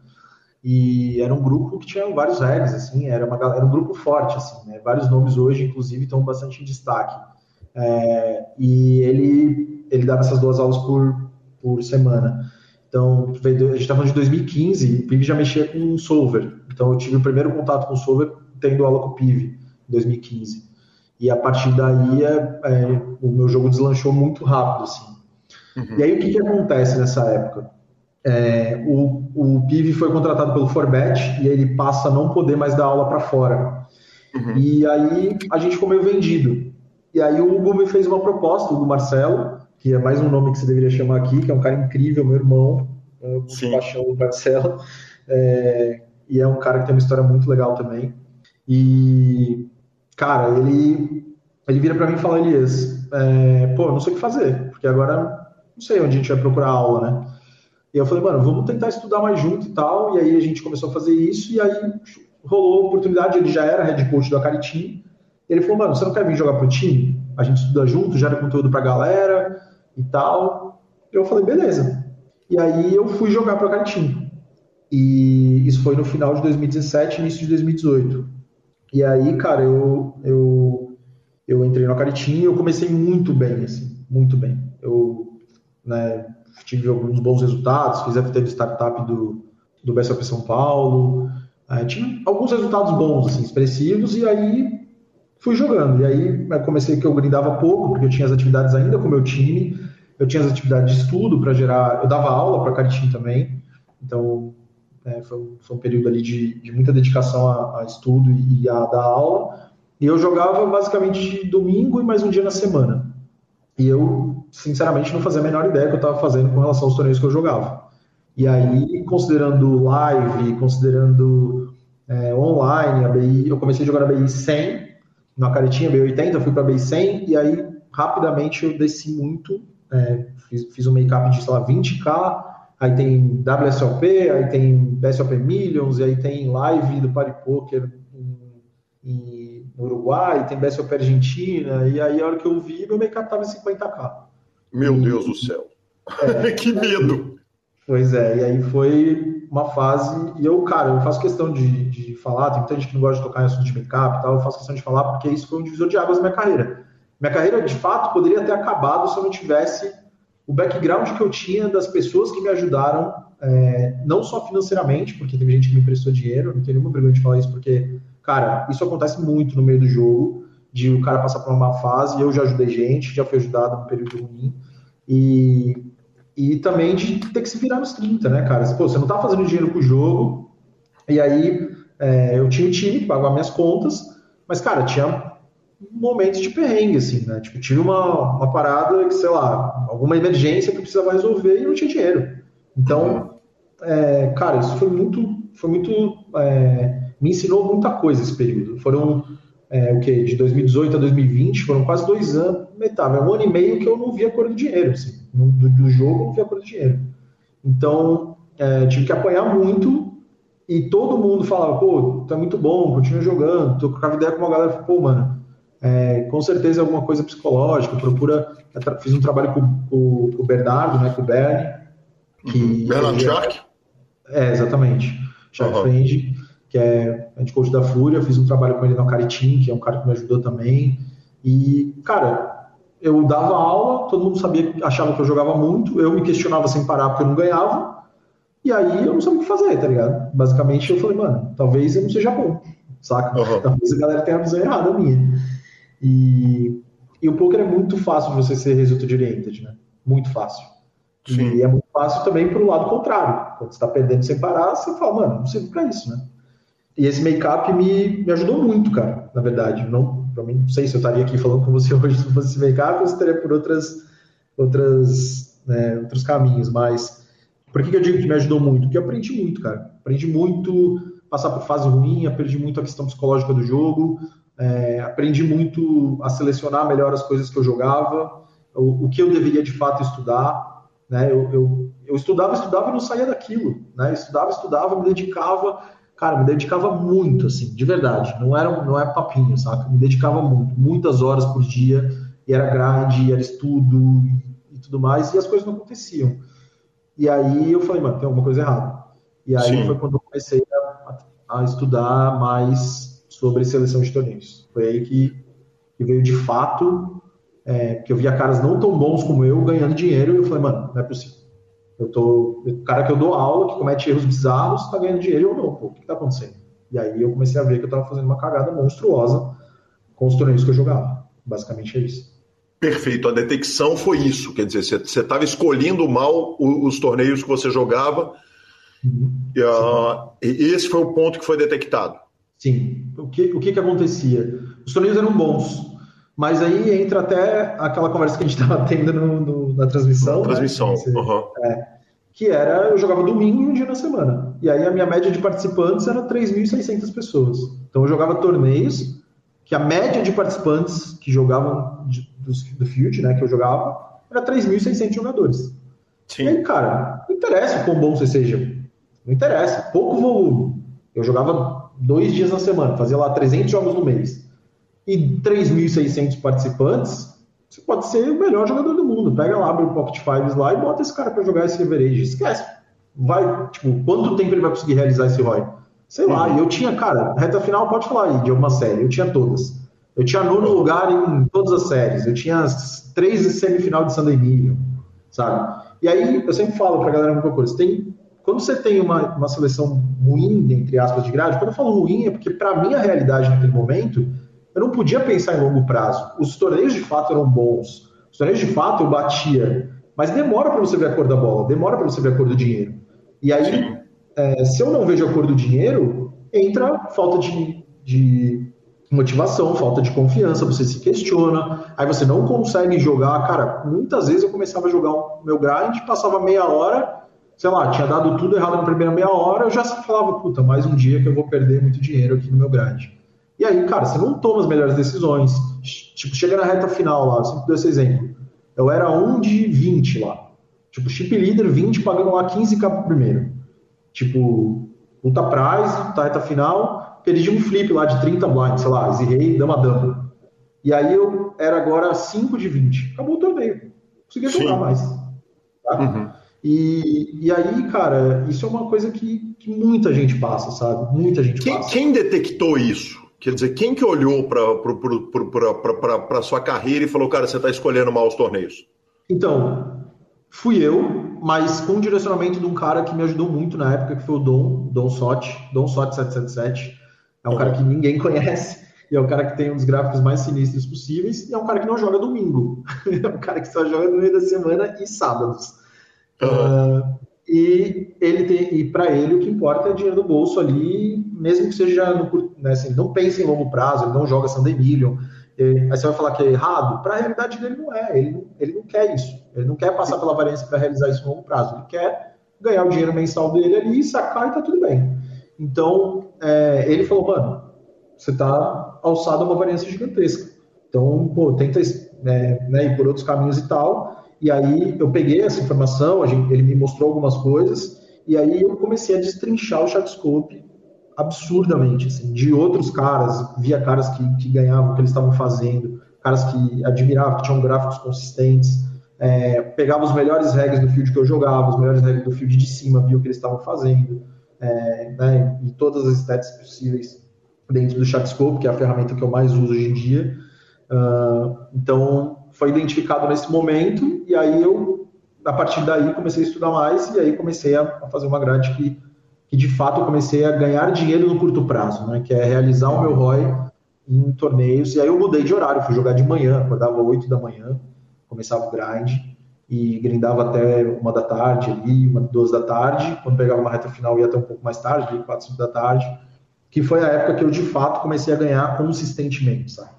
[SPEAKER 4] E era um grupo que tinha vários regs, assim, era, uma, era um grupo forte, assim, né? Vários nomes hoje, inclusive, estão bastante em destaque. É, e ele, ele dava essas duas aulas por, por semana. Então, a gente está falando de 2015, o PIV já mexia com o Solver. Então, eu tive o primeiro contato com o Solver tendo aula com o PIV, em 2015. E a partir daí, é, é, o meu jogo deslanchou muito rápido, assim. Uhum. E aí, o que, que acontece nessa época? É, o, o PIV foi contratado pelo Forbet e ele passa a não poder mais dar aula para fora. Uhum. E aí a gente ficou meio vendido. E aí o Hugo me fez uma proposta, o Hugo Marcelo, que é mais um nome que você deveria chamar aqui, que é um cara incrível, meu irmão, de paixão o Marcelo. É, e é um cara que tem uma história muito legal também. E, cara, ele, ele vira para mim e fala, Elias, é, pô, não sei o que fazer, porque agora não sei onde a gente vai procurar aula, né? E eu falei, mano, vamos tentar estudar mais junto e tal. E aí a gente começou a fazer isso, e aí rolou a oportunidade, ele já era head coach do Acaritim. Ele falou, mano, você não quer vir jogar pro time? A gente estuda junto, gera conteúdo pra galera e tal. Eu falei, beleza. E aí eu fui jogar pro Acaritim. E isso foi no final de 2017, início de 2018. E aí, cara, eu, eu, eu entrei no Acaritim e eu comecei muito bem, assim, muito bem. Eu né, tive alguns bons resultados, fiz FT de startup do, do BSOP São Paulo, é, tive alguns resultados bons, assim, expressivos, e aí fui jogando. E aí comecei que eu grindava pouco, porque eu tinha as atividades ainda com o meu time, eu tinha as atividades de estudo para gerar, eu dava aula para Caritim também, então é, foi, foi, um período ali de, de muita dedicação a, a, estudo e a dar aula, e eu jogava basicamente domingo e mais um dia na semana. E eu, sinceramente, não fazia a menor ideia que eu estava fazendo com relação aos torneios que eu jogava. E aí, considerando live, considerando é, online, a BI, eu comecei a jogar na BI 100, na caretinha BI 80, fui para BI 100, e aí, rapidamente, eu desci muito, é, fiz, fiz um make-up de, sei lá, 20k, aí tem WSOP, aí tem BSOP Millions, e aí tem live do Party Poker em, no Uruguai, tem BSOP Argentina, e aí a hora que eu vi, meu make-up tava em 50k.
[SPEAKER 1] Meu e, Deus do céu! É, que medo!
[SPEAKER 4] Pois é, e aí foi uma fase, e eu, cara, eu faço questão de, de falar, tem muita gente que não gosta de tocar em assunto de make-up e tal, eu faço questão de falar porque isso foi um divisor de águas na minha carreira. Minha carreira, de fato, poderia ter acabado se eu não tivesse o background que eu tinha das pessoas que me ajudaram, é, não só financeiramente, porque teve gente que me emprestou dinheiro, não tenho nenhuma vergonha de falar isso, porque, cara, isso acontece muito no meio do jogo, de o cara passar por uma fase, eu já ajudei gente, já fui ajudado num período ruim, e e também de ter que se virar nos 30, né, cara? Pô, você não tá fazendo dinheiro com o jogo, e aí é, eu tinha um time que pagava minhas contas, mas, cara, tinha momentos de perrengue, assim, né? Tipo, tive uma, uma parada que, sei lá, alguma emergência que eu precisava resolver e não tinha dinheiro. Então, é, cara, isso foi muito, foi muito, é, me ensinou muita coisa esse período. Foram é, o que de 2018 a 2020 foram quase dois anos, metade, é um ano e meio que eu não via cor do dinheiro, assim, do, do jogo eu não via cor do dinheiro. Então é, tive que apanhar muito e todo mundo falava, pô, tá muito bom, continua jogando, tô com a ideia com uma galera, pô, mano, é, com certeza é alguma coisa psicológica, procura, fiz um trabalho com, com, com o Bernardo, né, com o Bernie,
[SPEAKER 1] que... Bernardo Shark?
[SPEAKER 4] É, exatamente, Shark uhum. Friend, que é head coach da Fúria, fiz um trabalho com ele no Caritim, que é um cara que me ajudou também. E, cara, eu dava aula, todo mundo sabia, achava que eu jogava muito, eu me questionava sem parar porque eu não ganhava, e aí eu não sabia o que fazer, tá ligado? Basicamente eu falei, mano, talvez eu não seja bom, saca? Uhum. Talvez a galera tenha a visão errada minha. E, e o poker é muito fácil de você ser result oriented, né? Muito fácil. Sim. E é muito fácil também pro lado contrário. Quando você tá perdendo sem parar, você fala, mano, não sei pra isso, né? E esse make-up me, me ajudou muito, cara, na verdade. Não, mim, não sei se eu estaria aqui falando com você hoje se fosse esse make-up ou se estaria por outras, outras, né, outros caminhos. Mas por que, que eu digo que me ajudou muito? Porque eu aprendi muito, cara. Aprendi muito passar por fase ruim, aprendi muito a questão psicológica do jogo, é, aprendi muito a selecionar melhor as coisas que eu jogava, o, o que eu deveria de fato estudar. Né? Eu, eu, eu estudava, estudava e não saía daquilo. Né? Estudava, estudava, me dedicava cara, me dedicava muito, assim, de verdade. Não era, não é papinho, saca? Me dedicava muito, muitas horas por dia, e era grade, era estudo e, e tudo mais, e as coisas não aconteciam. E aí eu falei, mano, tem alguma coisa errada. E aí Sim. foi quando eu comecei a, a, estudar mais sobre seleção de torneios. Foi aí que, que veio de fato, é, que eu via caras não tão bons como eu ganhando dinheiro, e eu falei, mano, não é possível eu tô, o cara que eu dou aula, que comete erros bizarros, está ganhando dinheiro ou não, pô, o que está acontecendo? E aí eu comecei a ver que eu estava fazendo uma cagada monstruosa com os torneios que eu jogava. Basicamente é isso.
[SPEAKER 1] Perfeito, a detecção foi isso, quer dizer, você estava escolhendo mal os, os, torneios que você jogava, uhum. e, uh, e, esse foi o ponto que foi detectado.
[SPEAKER 4] Sim. O que, o que, que acontecia? Os torneios eram bons, mas aí entra até aquela conversa que a gente estava tendo no, no, na transmissão. Na
[SPEAKER 1] né? transmissão,
[SPEAKER 4] né? uhum. é, que era, eu jogava domingo e um dia na semana. E aí a minha média de participantes era 3.600 pessoas. Então eu jogava torneios que a média de participantes que jogavam de, do, do Field, né, que eu jogava, era 3.600 jogadores. Sim. E aí, cara, não interessa o quão bom você seja. Não interessa, pouco volume. Eu jogava dois dias na semana, fazia lá 300 jogos no mês. E 3.600 participantes, você pode ser o melhor jogador do mundo. Pega lá, abre o Pocket Fives lá e bota esse cara para jogar esse leverage. Esquece. Vai, tipo, quanto tempo ele vai conseguir realizar esse ROI? Sei lá, e eu tinha, cara, reta final, pode falar aí de alguma série, eu tinha todas. Eu tinha nono lugar em todas as séries, eu tinha três semifinal de San Emilio, sabe? E aí eu sempre falo pra galera uma coisa, tem, quando você tem uma, uma seleção ruim, entre aspas, de grade, quando eu falo ruim é porque pra minha realidade naquele momento, eu não podia pensar em longo prazo. Os torneios de fato eram bons, os torneios de fato eu batia, mas demora para você ver a cor da bola, demora para você ver a cor do dinheiro. E aí é, se eu não vejo a cor do dinheiro, entra falta de, de motivação, falta de confiança, você se questiona, aí você não consegue jogar. Cara, muitas vezes eu começava a jogar o meu grind, passava meia hora, sei lá, tinha dado tudo errado na primeira meia hora, eu já falava, puta, mais um dia que eu vou perder muito dinheiro aqui no meu grind. E aí, cara, você não toma as melhores decisões. Tipo, chega na reta final lá, eu sempre dou esse exemplo. Eu era um de 20 lá. Tipo, chip leader 20 pagando lá 15k primeiro. Tipo, luta prize, tá reta final, perdi um flip lá de 30 blinds, sei lá, rei, dama, dama. E aí eu era agora 5 de 20. Acabou o torneio. Conseguia jogar mais. Tá? Uhum. E, e aí, cara, isso é uma coisa que, que muita gente passa, sabe? Muita gente
[SPEAKER 1] quem,
[SPEAKER 4] passa.
[SPEAKER 1] Quem detectou isso? Quer dizer, quem que olhou para a sua carreira e falou, cara, você está escolhendo mal os torneios?
[SPEAKER 4] Então, fui eu, mas com o direcionamento de um cara que me ajudou muito na época, que foi o Dom, Dom Sot, Dom Sot 777. É um cara que ninguém conhece, e é um cara que tem um dos gráficos mais sinistros possíveis, e é um cara que não joga domingo. é um cara que só joga no meio da semana e sábados. Uhum. Uh, e ele tem, e para ele o que importa é dinheiro no bolso ali, mesmo que seja no, né, assim, não pense em longo prazo, ele não joga Sunday Million, Aí você vai falar que é errado? Para a realidade dele não é. Ele não, ele não quer isso. Ele não quer passar pela variância para realizar isso no longo prazo. Ele quer ganhar o dinheiro mensal dele ali, sacar e tá tudo bem. Então, é, ele falou, mano, você está alçado a uma variância gigantesca. Então, pô, tenta né, né, ir por outros caminhos e tal. E aí eu peguei essa informação, gente, ele me mostrou algumas coisas, e aí eu comecei a destrinchar o Chatscope absurdamente, assim, de outros caras, via caras que, que ganhavam o que eles estavam fazendo, caras que admiravam, que tinham gráficos consistentes, é, pegava os melhores regras do field que eu jogava, os melhores regras do field de cima, via o que eles estavam fazendo, é, né, e todas as stats possíveis dentro do Chatscope, que é a ferramenta que eu mais uso hoje em dia. Uh, então, foi identificado nesse momento, e aí eu, a partir daí, comecei a estudar mais, e aí comecei a, a fazer uma grade que que de fato eu comecei a ganhar dinheiro no curto prazo, né? Que é realizar o meu ROI em torneios. E aí eu mudei de horário, fui jogar de manhã, acordava 8 da manhã, começava o grind e grindava até uma da tarde ali, uma duas da tarde. Quando pegava uma reta final ia até um pouco mais tarde, ali, 4, 5 da tarde, que foi a época que eu de fato comecei a ganhar consistentemente, sabe?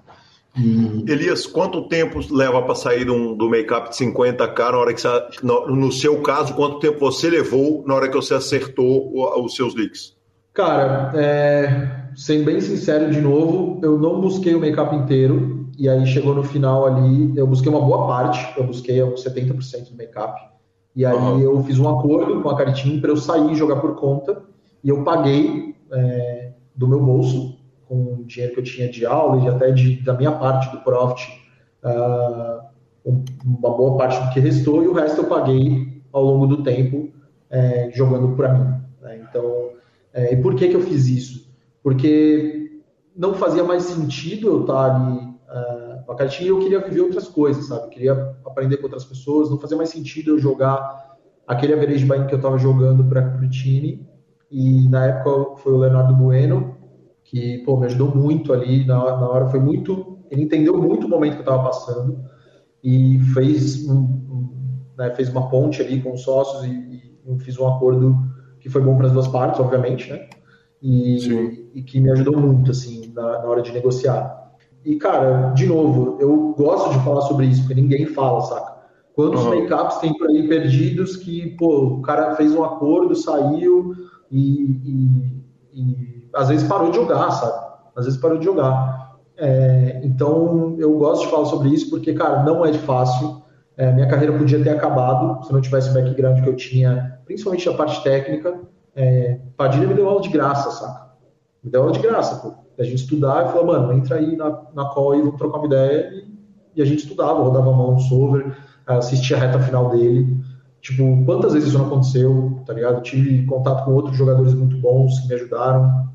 [SPEAKER 1] E... Elias, quanto tempo leva para sair um, do make-up de 50k na hora que você, no, no, seu caso, quanto tempo você levou na hora que você acertou o, os seus leaks?
[SPEAKER 4] Cara, é, sendo bem sincero de novo, eu não busquei o make-up inteiro, e aí chegou no final ali, eu busquei uma boa parte, eu busquei uns 70% do make-up, e aí uhum. eu fiz um acordo com a Caritim para eu sair e jogar por conta, e eu paguei é, do meu bolso com o dinheiro que eu tinha de aula e até de, da minha parte do profit, uh, uma boa parte do que restou e o resto eu paguei ao longo do tempo é, jogando para mim. Né? Então, é, e por que, que eu fiz isso? Porque não fazia mais sentido eu estar ali uh, com a cartinha e eu queria viver outras coisas, sabe? Eu queria aprender com outras pessoas, não fazia mais sentido eu jogar aquele average buying que eu estava jogando para o time. E na época foi o Leonardo Bueno, que pô, me ajudou muito ali na, na hora. Foi muito. Ele entendeu muito o momento que eu estava passando e fez, um, um, né, fez uma ponte ali com os sócios e, e fiz um acordo que foi bom para as duas partes, obviamente, né? e, e, que me ajudou muito, assim, na, na hora de negociar. E, cara, de novo, eu gosto de falar sobre isso, porque ninguém fala, saca? Quantos uhum. make-ups tem por aí perdidos que, pô, o cara fez um acordo, saiu e, e, e às vezes parou de jogar, sabe? Às vezes parou de jogar. É, então, eu gosto de falar sobre isso porque, cara, não é fácil. É, minha carreira podia ter acabado se não tivesse o background que eu tinha, principalmente a parte técnica. É, Padilha me deu aula de graça, saca? Me deu aula de graça, pô a gente estudar e falar, mano, entra aí na, na call e vamos trocar uma ideia. E, e a gente estudava, rodava a mão no solver, assistia a reta final dele. Tipo, quantas vezes isso não aconteceu, tá ligado? tive contato com outros jogadores muito bons que me ajudaram.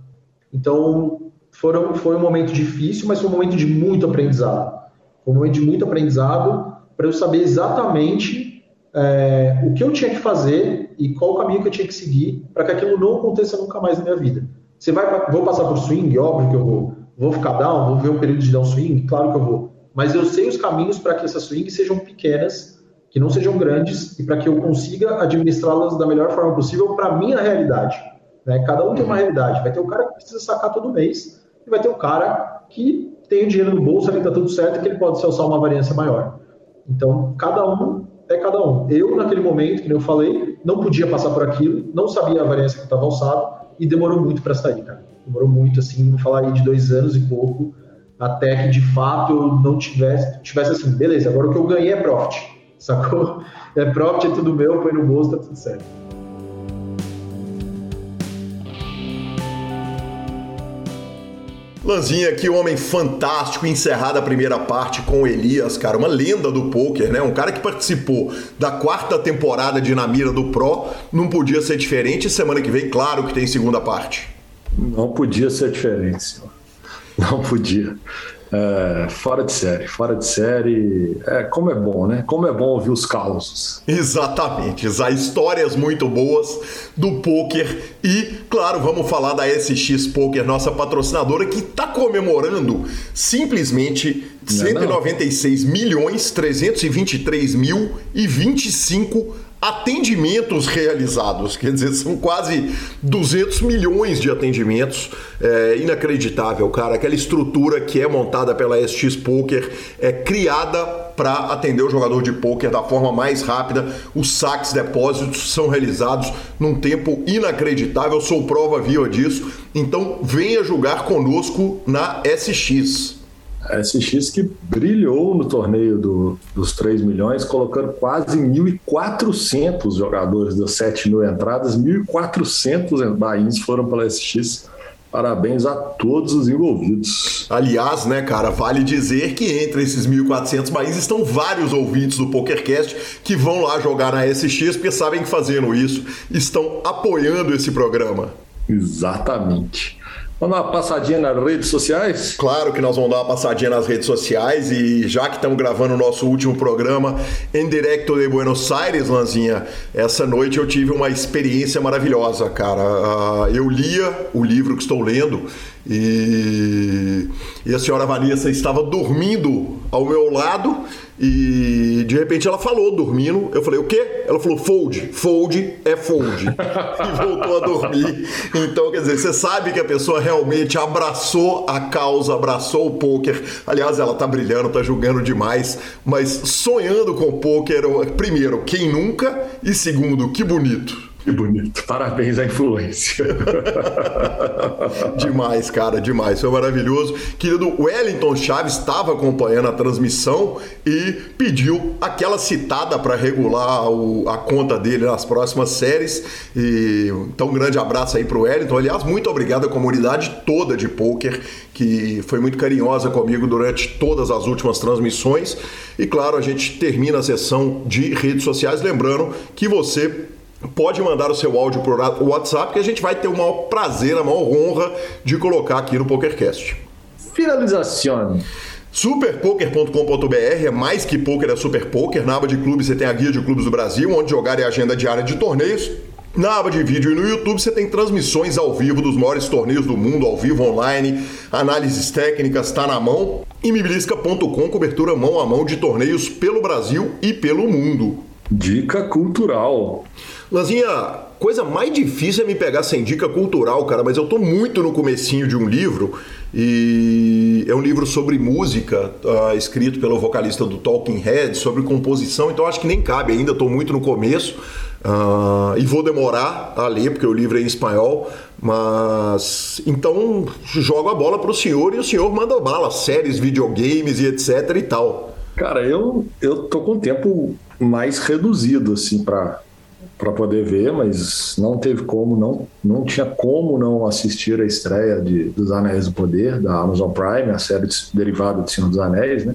[SPEAKER 4] Então, foram, foi um momento difícil, mas foi um momento de muito aprendizado. Foi um momento de muito aprendizado para eu saber exatamente é, o que eu tinha que fazer e qual o caminho que eu tinha que seguir para que aquilo não aconteça nunca mais na minha vida. Você vai, vou passar por swing, óbvio que eu vou. Vou ficar down, vou ver um período de down swing, claro que eu vou. Mas eu sei os caminhos para que essas swings sejam pequenas, que não sejam grandes, e para que eu consiga administrá-las da melhor forma possível para a minha realidade. Né? Cada um tem uma realidade. Vai ter o cara que precisa sacar todo mês, e vai ter o cara que tem o dinheiro no bolso, ali está tudo certo, que ele pode se alçar uma variância maior. Então, cada um é cada um. Eu, naquele momento, que eu falei, não podia passar por aquilo, não sabia a variância que estava alçado, e demorou muito para sair, cara. Demorou muito, assim, vamos falar aí de dois anos e pouco, até que de fato eu não tivesse, tivesse assim, beleza, agora o que eu ganhei é profit, sacou? É profit, é tudo meu, põe no bolso, tá tudo certo.
[SPEAKER 1] Lanzinha, que homem fantástico, encerrada a primeira parte com o Elias, cara, uma lenda do poker, né? Um cara que participou da quarta temporada de Na Mira do Pro, não podia ser diferente. Semana que vem, claro que tem segunda parte.
[SPEAKER 2] Não podia ser diferente, senhor. Não podia. É, fora de série, fora de série. É, como é bom, né? Como é bom ouvir os causos.
[SPEAKER 1] Exatamente, há histórias muito boas do poker e, claro, vamos falar da SX Poker, nossa patrocinadora, que está comemorando simplesmente não, 196 não. milhões 323 mil e 25 atendimentos realizados, quer dizer, são quase 200 milhões de atendimentos, é inacreditável, cara. Aquela estrutura que é montada pela SX Poker é criada para atender o jogador de poker da forma mais rápida. Os saques, depósitos são realizados num tempo inacreditável. Sou prova viva disso. Então, venha jogar conosco na SX.
[SPEAKER 2] A SX que brilhou no torneio do, dos 3 milhões, colocando quase 1.400 jogadores das 7 mil entradas, 1.400 bains foram pela SX. Parabéns a todos os envolvidos.
[SPEAKER 1] Aliás, né, cara, vale dizer que entre esses 1.400 bains estão vários ouvintes do PokerCast que vão lá jogar na SX porque sabem que fazendo isso estão apoiando esse programa.
[SPEAKER 2] Exatamente. Vamos dar uma passadinha nas redes sociais?
[SPEAKER 1] Claro que nós vamos dar uma passadinha nas redes sociais e já que estamos gravando o nosso último programa em direto de Buenos Aires, Lanzinha, essa noite eu tive uma experiência maravilhosa, cara. Ah, eu lia o livro que estou lendo e, e a senhora Vanessa estava dormindo ao meu lado e de repente ela falou, dormindo. Eu falei, o quê? Ela falou, fold. Fold é fold. e voltou a dormir. Então, quer dizer, você sabe que a pessoa realmente abraçou a causa, abraçou o poker. Aliás, ela tá brilhando, tá julgando demais. Mas sonhando com o poker, primeiro, quem nunca? E segundo, que bonito.
[SPEAKER 2] Que bonito. Parabéns à influência.
[SPEAKER 1] demais, cara, demais. Foi maravilhoso. Querido Wellington Chaves estava acompanhando a transmissão e pediu aquela citada para regular o, a conta dele nas próximas séries. E, então, um grande abraço aí para o Wellington. Aliás, muito obrigado à comunidade toda de poker que foi muito carinhosa comigo durante todas as últimas transmissões. E claro, a gente termina a sessão de redes sociais lembrando que você pode mandar o seu áudio por WhatsApp que a gente vai ter o maior prazer, a maior honra de colocar aqui no PokerCast.
[SPEAKER 2] Finalização.
[SPEAKER 1] Superpoker.com.br é mais que poker, é super poker. Na aba de clubes você tem a guia de clubes do Brasil, onde jogar e a agenda diária de torneios. Na aba de vídeo e no YouTube você tem transmissões ao vivo dos maiores torneios do mundo, ao vivo online, análises técnicas, está na mão. E miblisca.com, cobertura mão a mão de torneios pelo Brasil e pelo mundo.
[SPEAKER 2] Dica cultural.
[SPEAKER 1] Lanzinha, coisa mais difícil é me pegar sem dica cultural, cara, mas eu tô muito no comecinho de um livro e é um livro sobre música, uh, escrito pelo vocalista do Talking Head, sobre composição, então acho que nem cabe ainda, tô muito no começo. Uh, e vou demorar a ler, porque o livro é em espanhol, mas então jogo a bola para o senhor e o senhor manda bala, séries, videogames e etc e tal.
[SPEAKER 2] Cara, eu, eu tô com tempo mais reduzido, assim, para para poder ver, mas não teve como, não, não tinha como não assistir a estreia de, dos Anéis do Poder, da Amazon Prime, a série derivada de Senhor dos Anéis, né?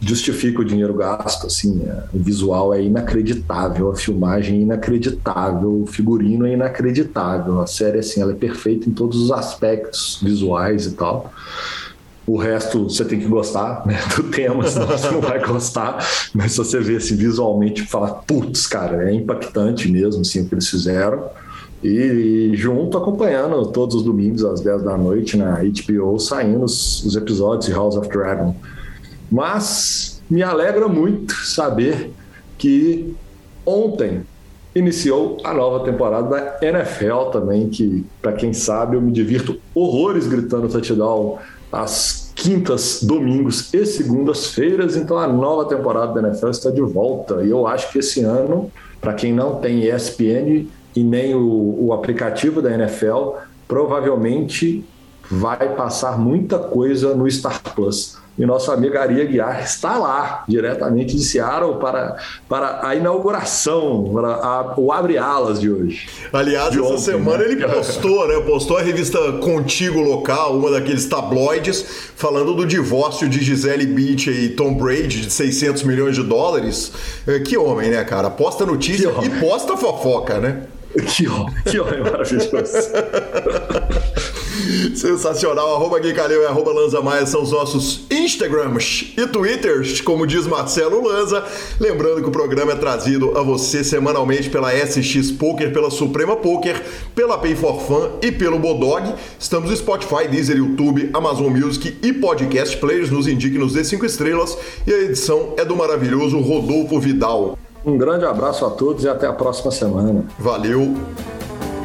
[SPEAKER 2] Justifica o dinheiro gasto, assim, é, o visual é inacreditável, a filmagem é inacreditável, o figurino é inacreditável, a série, assim, ela é perfeita em todos os aspectos visuais e tal. O resto você tem que gostar né, do tema, senão você não vai gostar. Mas se você vê assim, visualmente fala, putz, cara, é impactante mesmo assim, o que eles fizeram. E, junto acompanhando todos os domingos às 10 da noite na HBO, saindo os, os episódios de House of Dragon. Mas me alegra muito saber que ontem iniciou a nova temporada da NFL também, que, para quem sabe, eu me divirto horrores gritando touchdown às quintas, domingos e segundas-feiras. Então a nova temporada da NFL está de volta. E eu acho que esse ano, para quem não tem ESPN e nem o, o aplicativo da NFL, provavelmente vai passar muita coisa no Star Plus e nosso amigo Ari Aguiar está lá, diretamente de Seattle, para, para a inauguração, para a, o abre-alas de hoje.
[SPEAKER 1] Aliás, de essa ontem, semana né? ele postou, né? Postou a revista Contigo Local, uma daqueles tabloides, falando do divórcio de Gisele Bündchen e Tom Brady de 600 milhões de dólares. É, que homem, né, cara? Posta notícia e posta fofoca, né?
[SPEAKER 2] Que homem, que homem maravilhoso.
[SPEAKER 1] Sensacional. Arroba Gui Calil e arroba Lanza Maia são os nossos Instagrams e Twitters, como diz Marcelo Lanza. Lembrando que o programa é trazido a você semanalmente pela SX Poker, pela Suprema Poker, pela Pay for Fun e pelo Bodog. Estamos no Spotify, Deezer, YouTube, Amazon Music e Podcast Players. Nos indique, nos dê 5 estrelas. E a edição é do maravilhoso Rodolfo Vidal.
[SPEAKER 2] Um grande abraço a todos e até a próxima semana.
[SPEAKER 1] Valeu!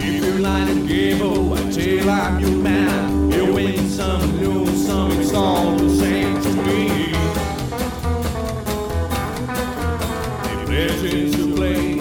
[SPEAKER 1] If you like a game, oh, I tell I'm your man. You win some, lose some, it's all the same to me. The legends you play,